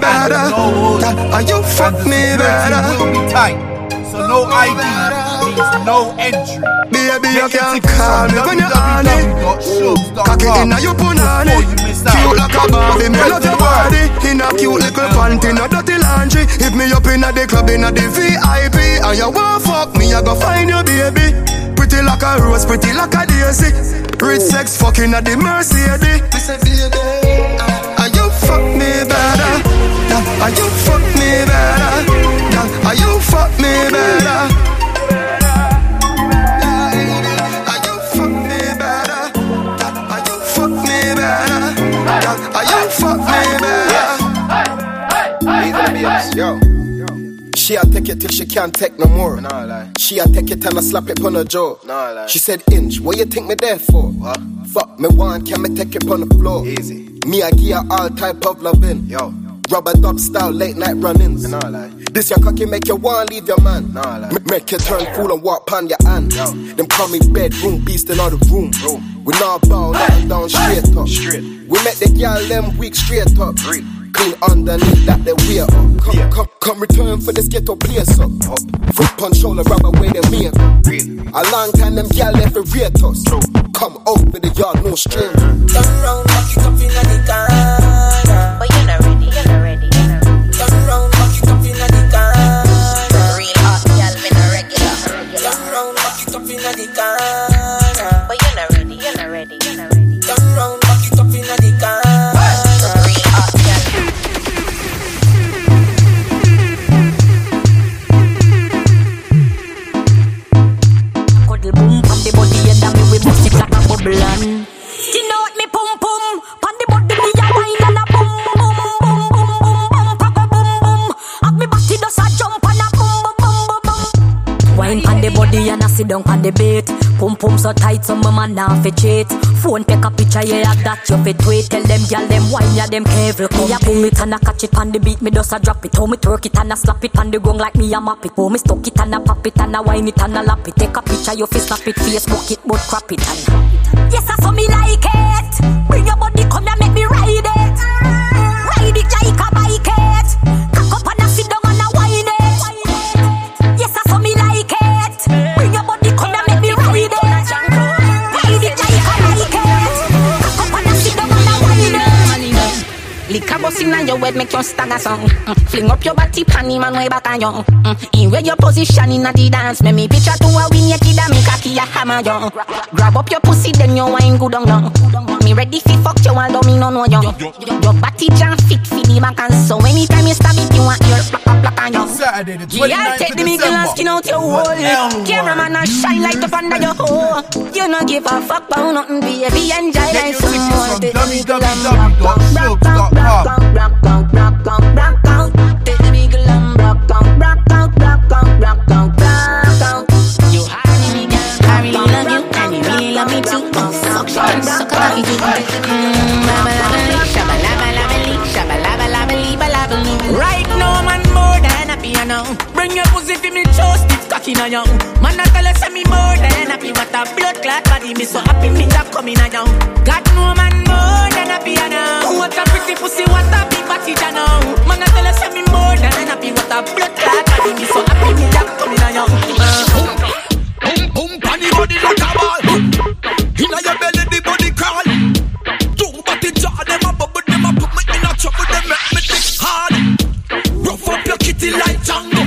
better? Are you fuck me better? will be tight, so no ID means no entry. Baby, you can call me when you're on it. Cock it inna your punani. Cute like a Barbie, me love your body. In a cute little panty, no dirty laundry. Hit me up inna the club, inna the VIP, and you want fuck me, I go find your baby. Pretty like a rose, pretty like a daisy. Rich sex fucking at the Mercedes. Baby, are you fuck me better? Yeah, Are you fuck me better? Yeah, Are you fuck me better? Are you fuck me better? Are you fuck me better? Are you fuck me better? Yo. She a take it till she can't take no more. Nah, lie. She a take it and I slap it on her jaw. Nah, lie. She said, Inch, what you think me there for? What? Fuck me one, can me take it on the floor? Easy. Me I give her all type of loving. Yo. Rubber dub style late night run-ins. Nah, lie. This your cocky make you want leave your man. Nah, lie. M- make you turn fool and walk pon your hand. Yo. Them call me bedroom beast in all the room. room. We not bow nothing down straight up. Straight. We make the girl them weak straight up. Great. Clean underneath that they wear up. Come, yeah. come, come return for this ghetto place up. up. Foot punch shoulder rubber way they make up. A long time them girl left for rate us. True. Come over the yard, no stranger. Turn round, back it up inna the corner. Down pon the bait Pum pum so tight some man now fi cheat. Phone take a picture yeah that you fit tweet. Tell them gyal them wine ya them careful Come Me a pull it and a catch it on the beat Me does a drop it. How me twerk it and a slap it on the ground like me a map it. How me stuck it and a pop it and a wine it and a lap it. Take a picture you fi snap it. Facebook it but crap it and Yes I saw me like it. Bring your body come and make me ride Bus inna your head, make you stagger song. Mm. Fling up your body, panty man way back on you. Mm. In where your position inna the dance, make me picture to a win your kid and make a key a hammer you. Grab up your pussy, then you wine good on you. Me ready fi fuck you although me no know you. Your body jam fit fi the back and so anytime you stab it, you want your plack plack on you. Saturday the 29th Yeah, take the middle and skin out your hole. Cameraman a shine light up under your hole. You no give a fuck about nothing, baby. Enjoy life so much. Take the middle and rock out, rock out, rock out, rock out, rock out, rock out. Take the middle and rock out, rock out, rock out, rock out, rock out. You hard me, girl. I really love you, and you really love me too. Oh, suck, suck, suck, suck, Right it, cocky now, young. Man, I tell us, me more than happy. What a blood clot body, me so happy, me job coming now, young. God, no man, more than happy, you know. What a pretty pussy, what a big body, you know. Man, I tell us, me more than happy. What a blood clot body, me so happy, me job coming now, young. Boom, boom, panny body like a ball. Inna your belly, the body crawl. Two body jaw, them a bubble, them a put me in a trouble, them make me think hard. Rough up your kitty like Django.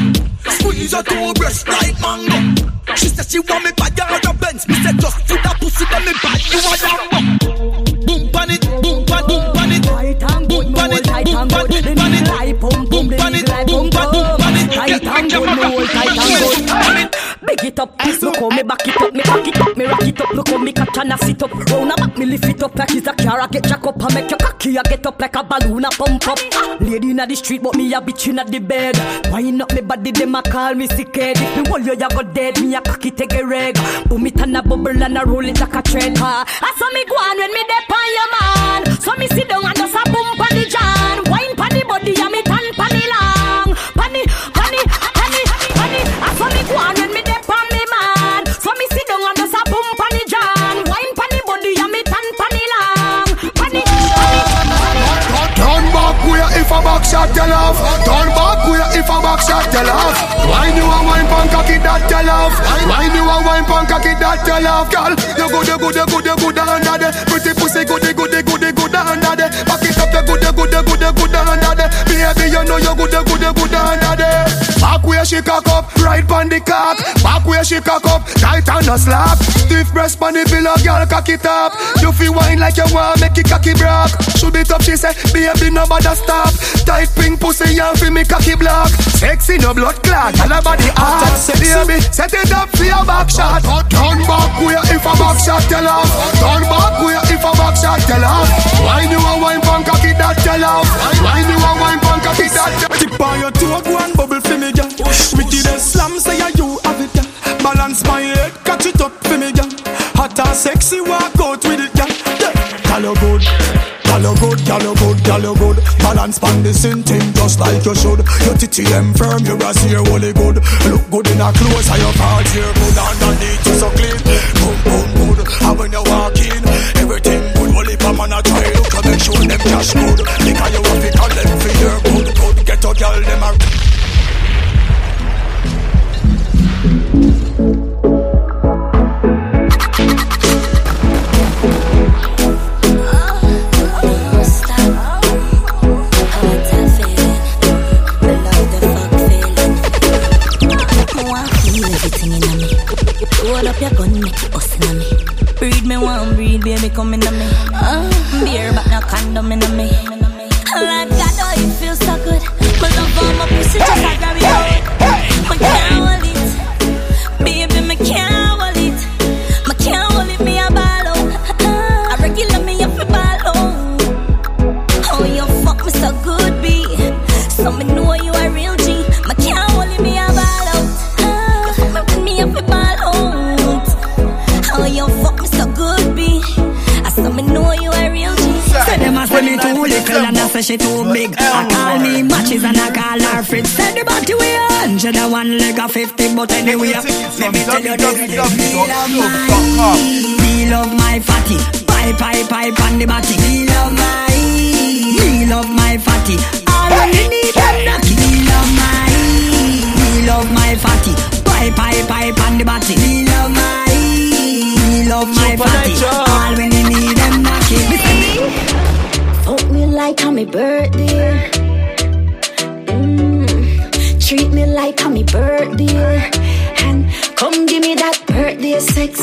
Squeeze her two breasts like mango. She said she want me buy her a Benz. Me say just to that pussy, then me buy you a Lambo. Boom pan it, boom pan, boom pan it, boom pan it, boom pan, boom pan it, boom pan it, boom pan, boom pan it. Tight and good, no hold tight and good. Big it up, look how me back it up, me cock it up, me rock it up, look how me catch and I sit up. Round a back, me lift it up like it's a car, I get jack up and make your cocky, I get up like a balloon, I pump up. Lady inna the street, but me a bitch inna the bed. Wind up me body, them a call me sick head. If me hold you, you go dead, me a cocky take a reg. Boom it and a bubble and a roll it like a trend. Ha. I saw me go on when me dep on your man. So me sit down and just a boom pon the jam. Wine pon the body and me tan shot you love. Why you a wine pan cocky that you love? Why you a wine pan cocky that you love? Girl, you good, you good, you good, you good under there. Pretty pussy good, good, good, good under there. Back it up, you good, you good, you good, you good under there. Baby, you know you good, you good, you good under there. Where she cock up, right on the cock. Back where she cock up, tight and a slap. Stiff breast pon the pillow, girl, cock it up. You feel wine like you want make it cocky broke. Shoot it up, she say, baby, no bother stop. Tight pink pussy, and feel me cocky block. Sexy, no blood clot, and her body hot. Baby, set it up for your back shot. Turn back where if a back shot tell off. Turn back where if a back shot tell off. Why you a wine pon cocky that tell off? Why you a wine pon cocky that? Tip on your toe, With the slam, say yeah, you have it, girl. Balance my head, catch it up for me, girl. Hot and sexy, walk out with it, girl. Yeah. You good. You good, you good, you good. Balance pan the same just like you should. Your titty them firm, your ass here holy good. Look good in a clothes, and your part here good. Underneath you so clean. Boom, boom, good. And when you walk in, everything good. Holy pa man a try look make sure them cash good. Because you have to call them for your good, good. Get a girl them a. up your gun, make it us in me. Breed me one, breed baby, come in me. Uh, beer, but no condom in me. Lord God, oh, it feels so good. My love on my pussy, just like grab hundred and one leg of fifty, but anyway, let me tell you this: me love my, me love my fatty. Pipe, pipe, pipe on the body. Me love my, me love my fatty. All when you need them knocky. Me love my, me love my fatty. Pipe, pipe, pipe on the body. Me love my, me love my fatty. All when you need them knocky. Fuck me like on my birthday. Treat me like on my birthday. And come give me that birthday sex.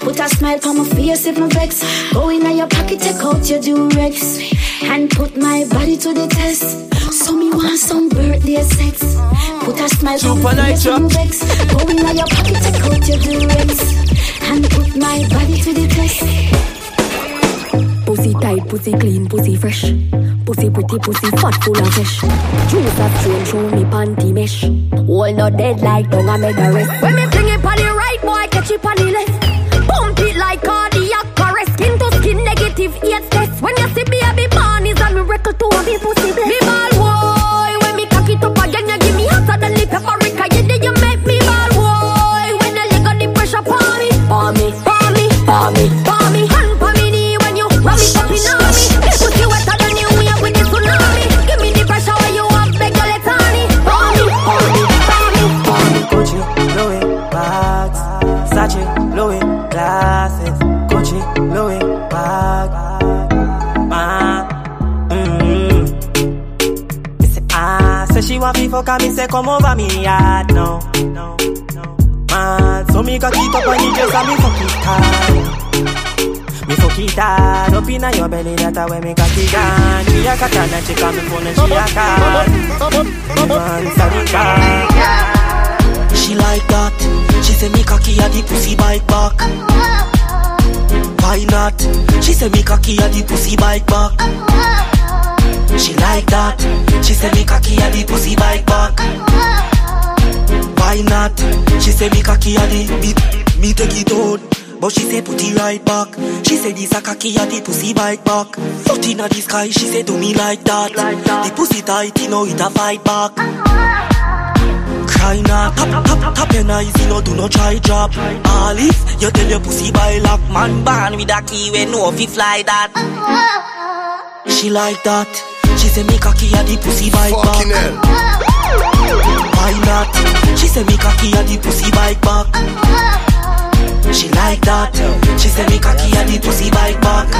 Put a smile on my face if my vex. Go in your pocket take out your durex and put my body to the test. So me want some birthday sex. Put a smile on my face, if no vex. Go in your pocket, take out your durex and put my body to the test. Pussy tight, pussy clean, pussy fresh. Pussy pretty, pussy fat, full of fish. Juice train, show me panty mesh. All not dead like don't I made a rest. When me fling it on the right, boy, catch it on the left. Pump it like cardiac arrest. Skin to skin, negative eight fuck her, me say come over me yard now. Man, so me cock it up on the dress and me fuck it. Me fuck it hard up inna your belly, that a way me cock it. She a katana, she call me phone and she a call. Man, sorry, call. She like that. She say me cocky at the pussy bike back. Why not? She say me cocky at the pussy bike back. She like that. She say me cocky at the pussy bike back. Why not? She say me cocky at the me, me take it out. But she say put it right back. She say this a cocky at the pussy bike back. Foot inna the sky, she say do me like that. The pussy tight, you know it a fight back. Cry not, tap, tap, tap your eyes, you know, do not try drop All if you tell your pussy by lock Man born with a key, we know if he fly that She like that She say me cocky at the pussy bike back Why not? She say me cocky at the pussy bike back She like that She say me cocky at the pussy bike back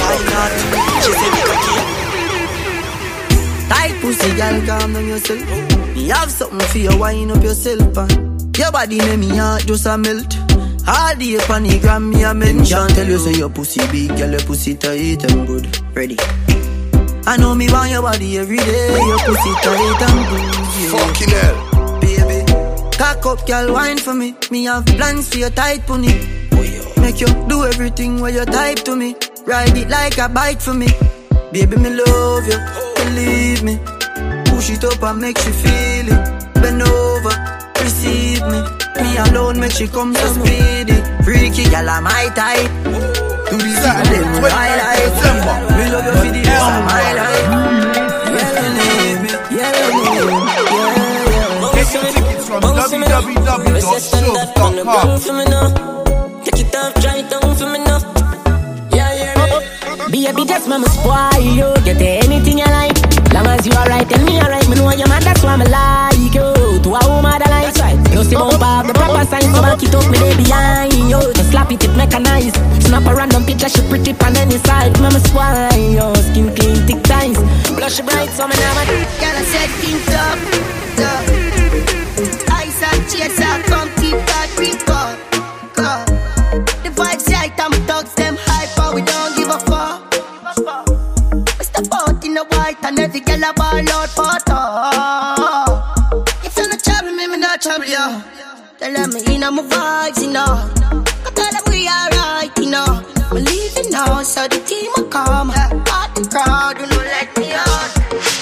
Why not? She say me cocky Tight pussy, girl, calm down yourself. Me have something for you, wind up yourself. And your body make me heart just a melt. All day on the gram, me a mention. Tell you say your pussy big, girl, your pussy tight and good. Ready? I know me want your body every day. Your pussy tight and good. Fucking hell. Baby, cock up, girl, wine for me. Me have plans for your tight pony. Make you do everything where you type to me. Ride it like a bike for me. Baby, me love you, believe me. Push it up and make you feel it. Bend over, receive me. Me alone make she come so speedy. Freaky gal, I'm my type. Do the Saturday, with my life. Love Get your tickets from www.shows.com. Take it off, try mama spoil you. Get anything you like. Long as you alright, tell me alright. Me know you're mad, that's why me like you. To a woman that like. See bump up the proper sign, so back it up me day behind you. Just slap it, it mechanized. Snap a random picture, she pretty on any side. Mama spoil you. Skin clean, thick ties. Blush bright, so me never. Girl, I said things up, up. Ice and come keep that record. Go. The vibes right, I'm thugs, them hyper, we don't give a fuck. We step out in the white and every girl a ball out photo. Not you. Tell them me in my vibes, you know. I tell them we alright, you know. We leaving now, so the team will come. Out the crowd, you know, let me out.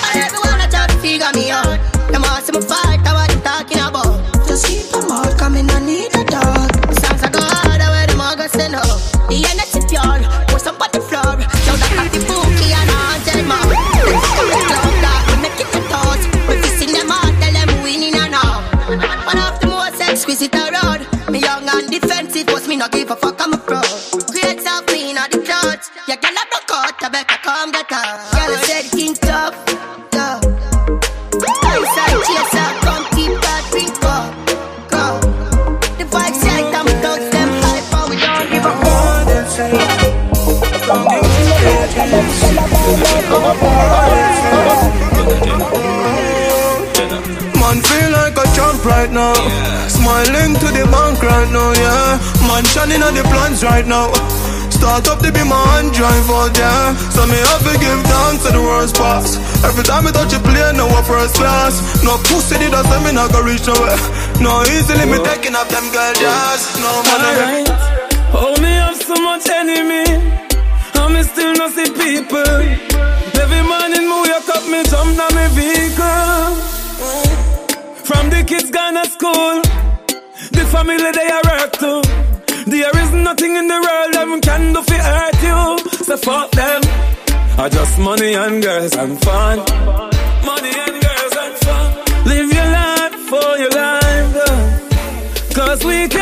And everyone I try to figure me out. Them all see me fight, I what they talking was give a fuck, I'm a pro. Create some clean on the clothes. Yeah, girl, I broke out, I better come get her. Girl, I said king tough, tough. Ice and chaser, come keep that drink up, go. The vibes right, I'm thugs, them hype, but we don't give a fuck. Man feel like a champ right now. Smiling to the bank right now, yeah. Man shining on the plans right now. start up to be my. So me have to give thanks to the pass. Every time I touch a plane, no a first class. No pussy did I say me not go reach nowhere. No easily me taking up them girl jazz. No. Alright. Oh, me have so much enemy. Me still not see people. Every morning me wake up, me jump down my vehicle. From the kids gone to school, the family they are work too. There is nothing in the world them can do for hurt you. So fuck them. I just money and girls and fun. Money and girls and fun. Live your life for your life. Cause we can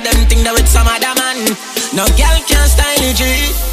them think that with some other man. No girl can style it. G.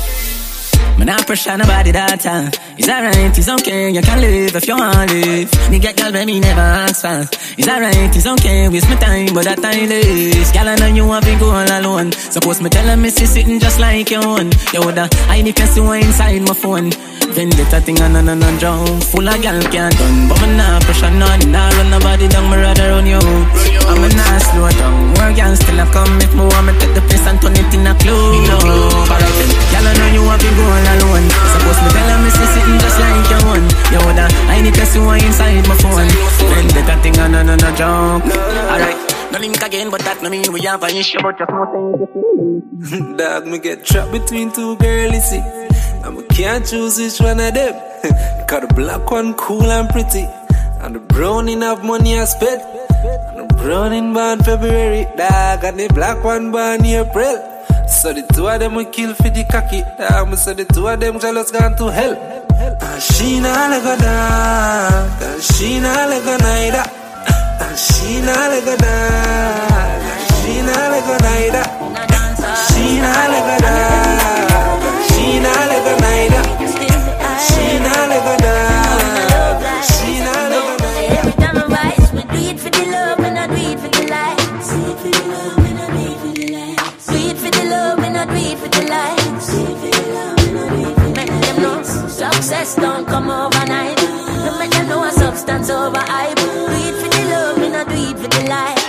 Man, I pressure nobody that time. It's alright, it's okay, you can live if you want live. Nigga, girl, but me never ask for. It's alright, it's okay, waste my time, but that time is. Girl, I know you want to go all alone. Suppose me tell her me see sitting just like your own. Yo, the I need to see what inside my phone. Vendetta thing on and on and drown. Full of gal can't done, but me nah pressure none. Nah run nobody down, me rather run you. I'm a nah slow down. Work gal still a come if me want me take the place and turn it in a club. Alright then, gal I know you want to go all alone. Suppose me tell her me see sitting just like your own. Yo, the I need to see what inside my phone. Vendetta thing on and on and drown. Alright. No link again, but that no mean we have an issue, but just more things. *laughs* Dog, me get trapped between two girlies, see. And we can't choose which one of them. *laughs* Cause the black one cool and pretty. And the brown have money I spent. And the brown in born February, dog. And the black one born April. So the two of them will kill for the cocky. Um, dog, me say the two of them jealous gone to hell. And she not like a dog. And she not like a neither. And she not like a dog. And she not like a neither. She not like a dog. Success don't come overnight. Don't make them know a substance over hype. Do it for the love and I do it for the likes.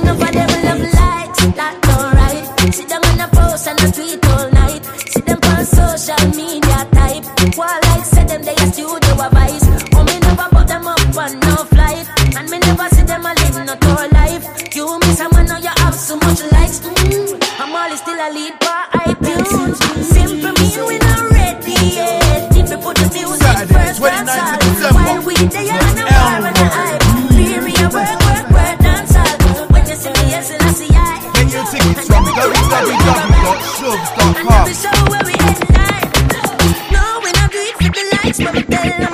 Enough of them love likes, that's alright. Sit down on a post and a tweet all night. See them social media type. While like say them they a studio a vice. Oh me never put them up on no flight, and me never see them a live no tour life. You miss someone now you have so much likes. Mm, I'm always still a lead by iTunes. Simple tonight. No, we not do it for the likes, but we tell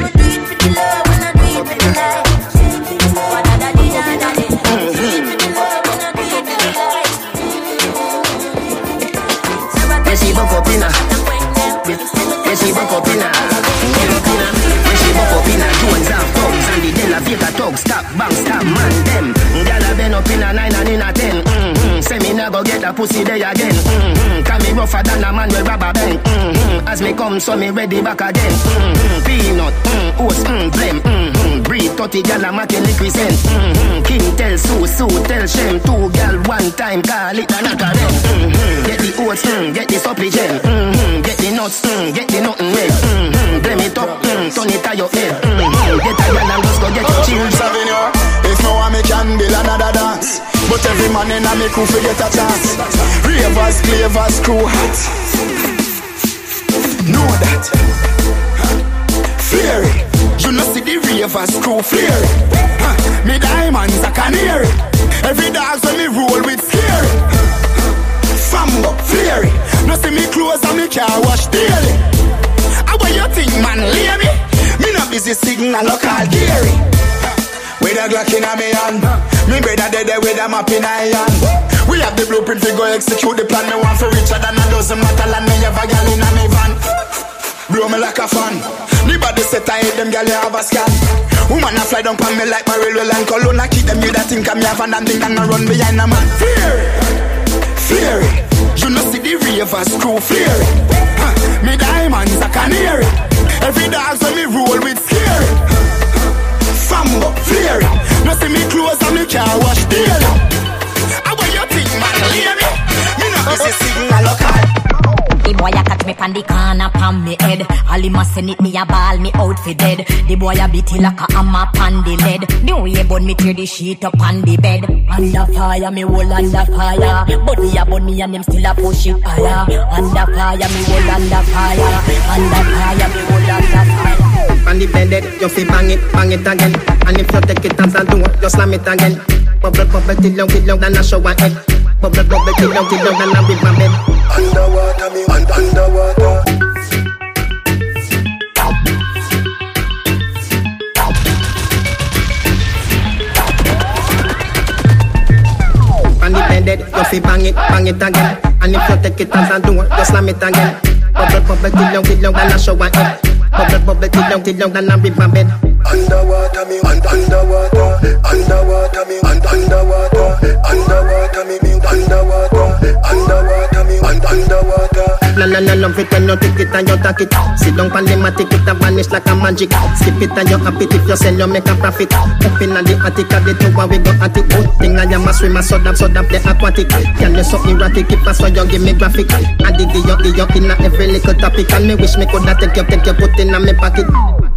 Della stop, bang, stop, man, them. Gyal a been up inna nine and inna ten. Mm-hmm. Say me nah go get a pussy day again. Mm-hmm. Can me rougher than a man with rubber band. Mm-hmm. As me come, so me ready back again. Mm-hmm. Peanut, mm, oats, mm, blem. Mm-hmm. Breed 30 gyal a making liquid scent. Mm-hmm. King tell Sue, Sue tell Shem. Two gyal one time, call it a knock mm-hmm. Get the oats, mm, get the supply gel. Mm-hmm. Get the nuts, mm, get the nothing red. Mm-hmm. Blem it up, mm, turn it to your head. Mm-hmm. Get a gyal and just go get your children. If no one can build another dance. But every man in a me crew get a chance. Ravers, clavers, crew hot. Know that. It. You know see the ravers crew flare it. Huh. Me diamonds a canary. Every dog when me roll with scary. Fambo, flare it. No see me clothes and me car wash daily. How what you think man, lay me? Me not busy signal local Gary. With a Glock in a me hand Me brother dead there with a map in a hand We have the blueprint we go execute the plan Me want for richer than a dozen metal And me have a gal in a me van Blow me like a fan Me body set I hate them you have a scar. Woman a fly down on me like my railway line. Cologne I keep them you that think I'm have and them think I'm run behind a man. Fear fear. You know see the ravers screw fear. Huh. Me diamonds a canary. Every dog so me roll with scary. Fambo, it. No see me clothes and me car wash daily. How what you think, man? Leave me. Me no miss a signal local. Boy a catch me pan the corner pan me head. All him a send it me a ball me out for dead. The boy a beat it like a hammer pan the lead. The way burn me tear the sheet up on the bed. Under fire me hold under fire. Body a burn me and him still a push it higher. Under fire me hold under fire. Under fire me hold under fire. On the bed, you fi bang it, bang it again. And if you take it as a do, you slam it again. Bubble, bubble, till long, till long, than a shower head. Bubble, bubble, till long, till than a river bed. Underwater, me un- underwater. The you fi bang it, bang it again. And if you take it as a do, you slam it again. Bubble, bubble, till long, till long, than a shower head. Bubble, bubble, till long, till long, than a river bed. Underwater, me un- underwater. Underwater, me un- underwater. Underwater, me me underwater. Underwater, me un- underwater. No, no, no, love it when you take it and you take it. Sit down pan the matic, it a vanish like a magic. Skip it and you happy if you sell, you make a profit. Up in the attic, at the tower, we go at it. Good thing I am a swimmer, so that, so that the aquatic. Can you so erratic, if I saw you give me graphic. I dig you, dig you in every little topic. And me wish me coulda take you, take you, put in a me pocket.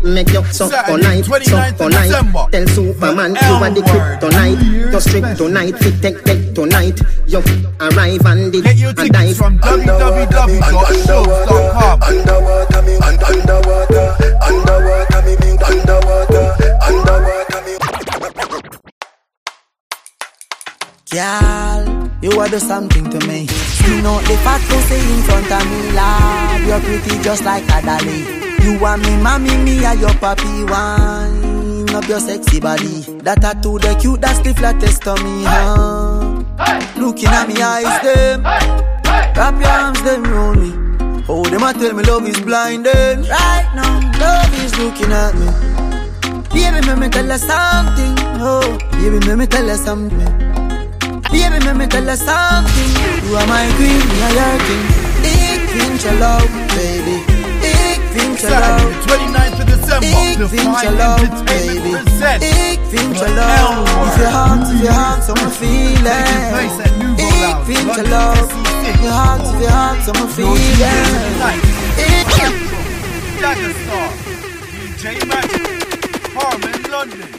Make you so all night, so all night. Tell Superman you are the kryptonite. You strip tonight, fit take take tonight. You arrive and the and dive. from www.shows.com. Underwater, me underwater. Underwater, me me underwater. Underwater, me. Girl, you are do something to me. Skin out the fat pussy in front of me, lad. You're pretty just like a dolly. You want me, mommy, me are your papi wine up your sexy body. That tattoo, the cute, that's the flattest to me, huh? Looking at me eyes, them. Wrap your arms, them roll me. Oh, them a tell me love is blinding. Right now, love is looking at me. Baby, let me tell you something. Oh, baby, let me tell you something. Baby, let me tell you something. You are my queen, you are your king. Ik vind je love, baby. Ik vind je love. 29th of December, Ik vind je love, baby. Ik vind je love. If your heart, if your heart, so me feel Taking place it. at Nouveau Ik vind je love. SC6. Your heart, if your heart, so me feel tonight. it. Dagger Star, DJ Magic, Harmon London,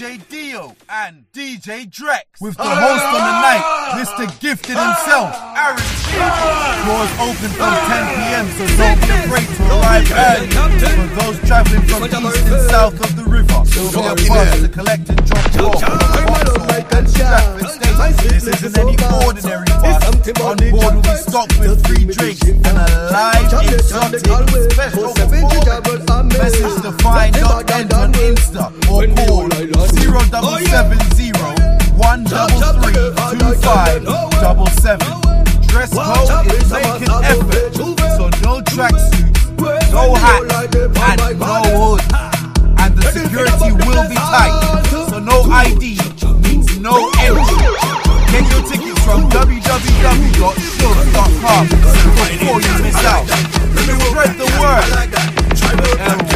DJ Dio, and DJ Drex. With the host on the night, Mr. Gifted himself, Aaron G. Doors open from 10 p.m., so don't be afraid to arrive early. For those traveling from east and south of the river, so get bus to collect and drop off. At Stratford Station. This isn't any ordinary bus. On board will be stocked with free drinks and a live exotic special performance. Message to find dot end on Insta or call 0770 133 2577. Dress code is make an effort, so no tracksuits, no hats, and no hood. And the security will be tight, so no ID no entry. Get your tickets from www.shows.com before you miss out. Spread the word. L-word.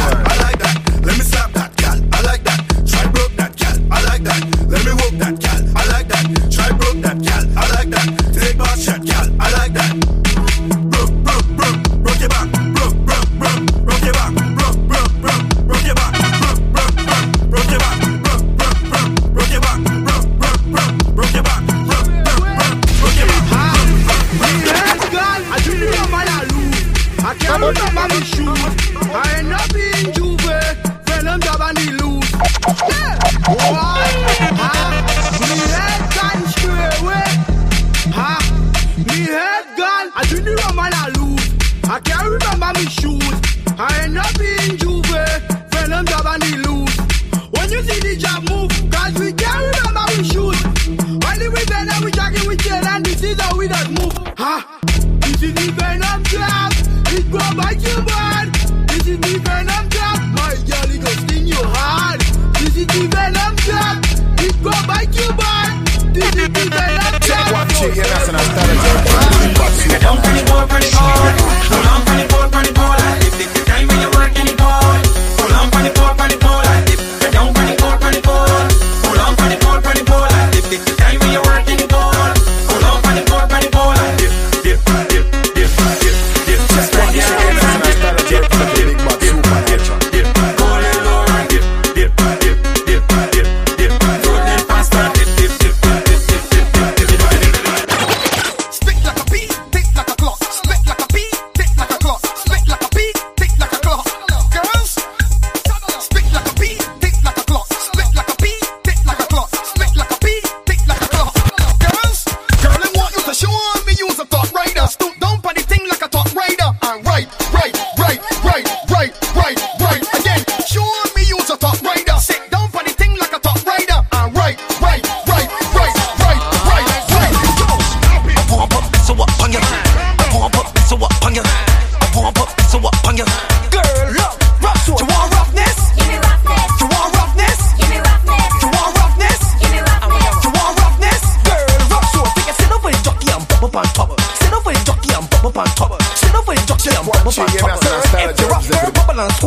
personas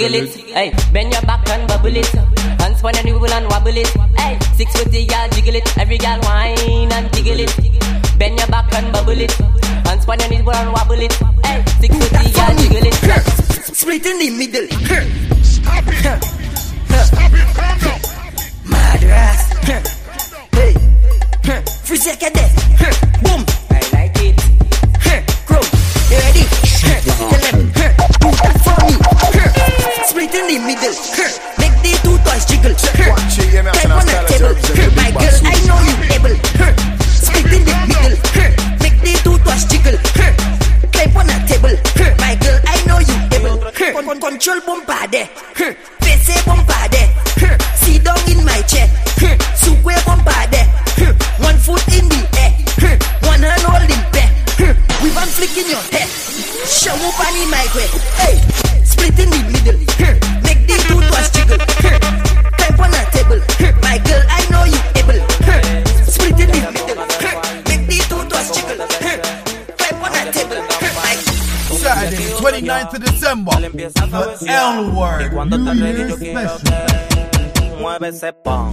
jiggle it. Hey, bend your back and bubble it. Hands on the nibble and wobble it. Hey, six with the gal jiggle it. Every gal whine and jiggle it. Bend your back and bubble it. Hands on the nibble and wobble it. Hey, six with the gal jiggle it. Split in the middle,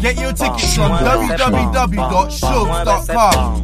Get your tickets from www.shubs.com.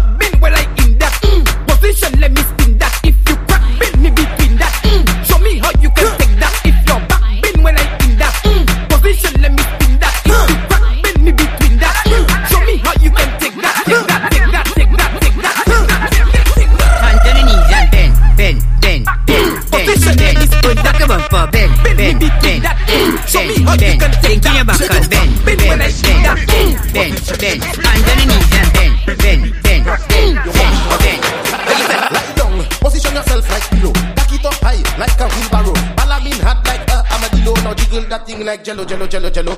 bend, hands on the knees and bend, bend, bend, bend, bend, bend. Lie down, position yourself like pillow, back it up high like a wheelbarrow. Balamin hard like a armadillo, now jiggle that thing like jello, jello, jello, jello.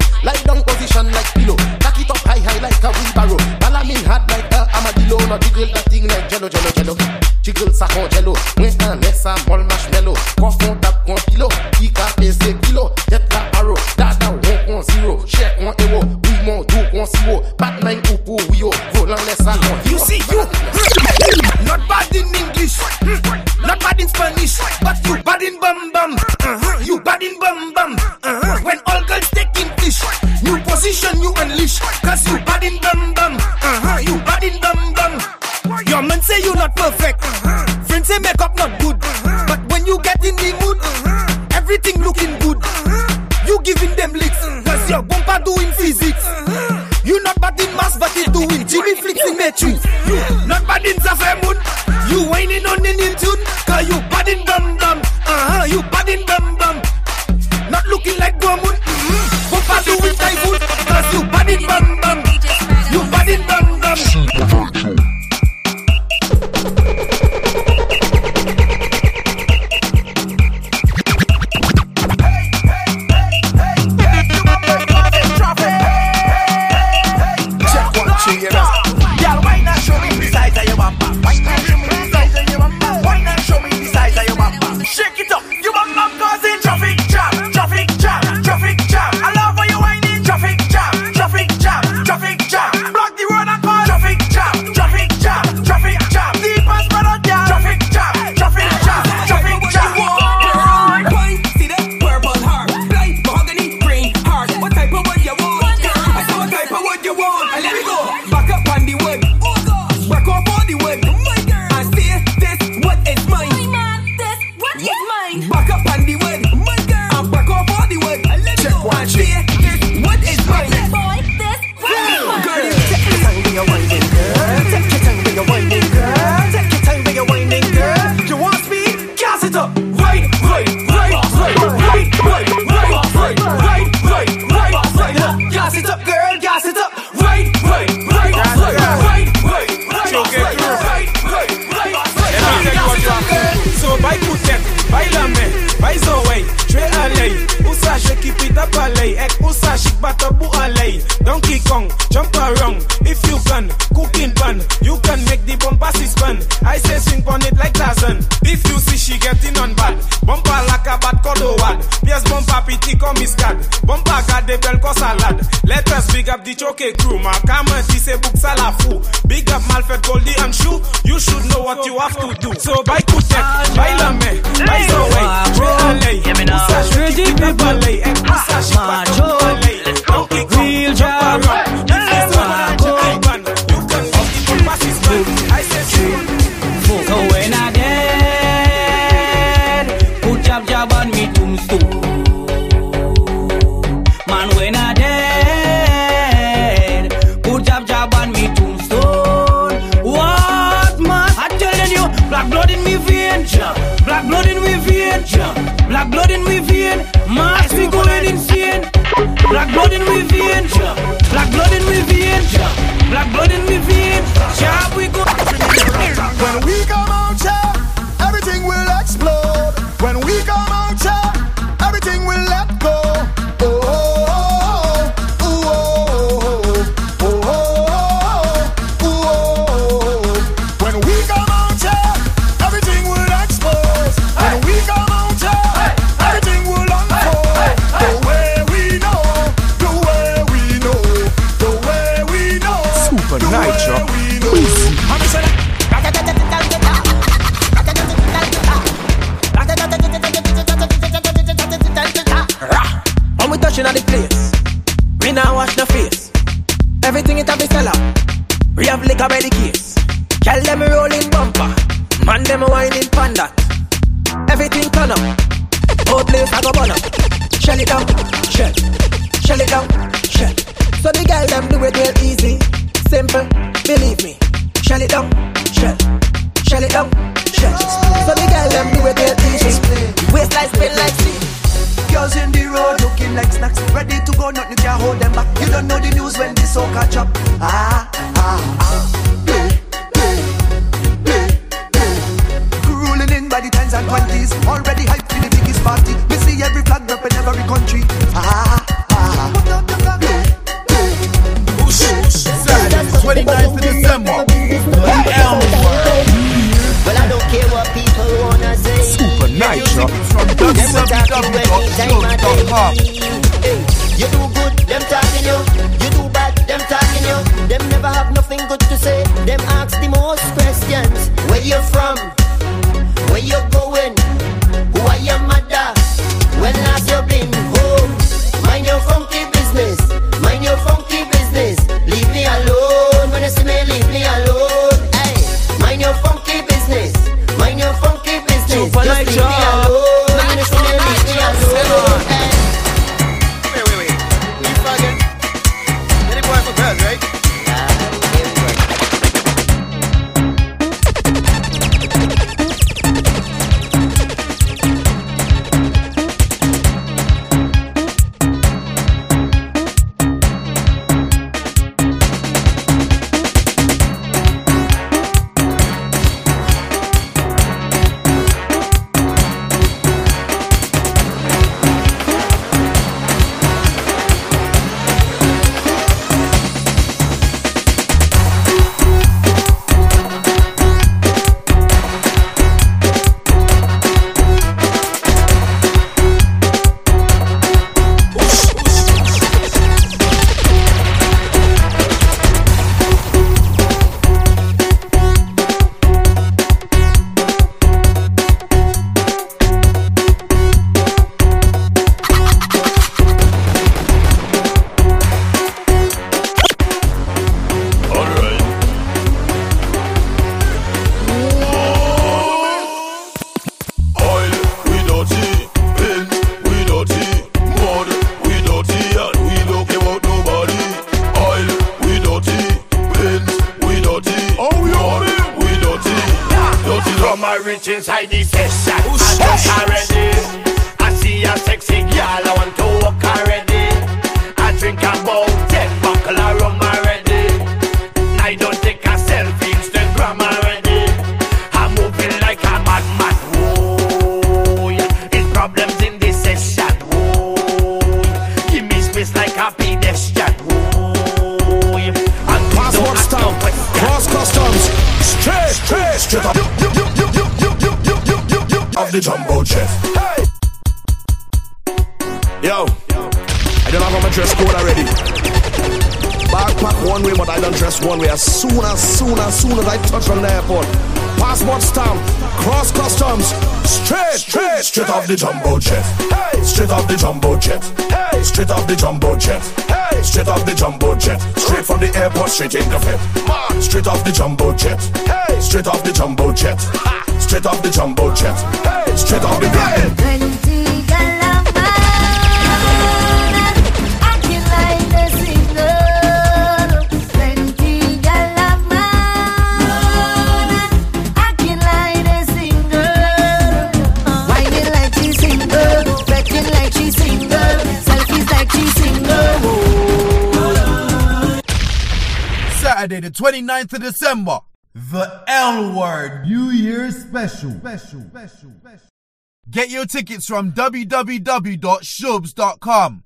The jumbo jet. Special. Get your tickets from www.shubs.com.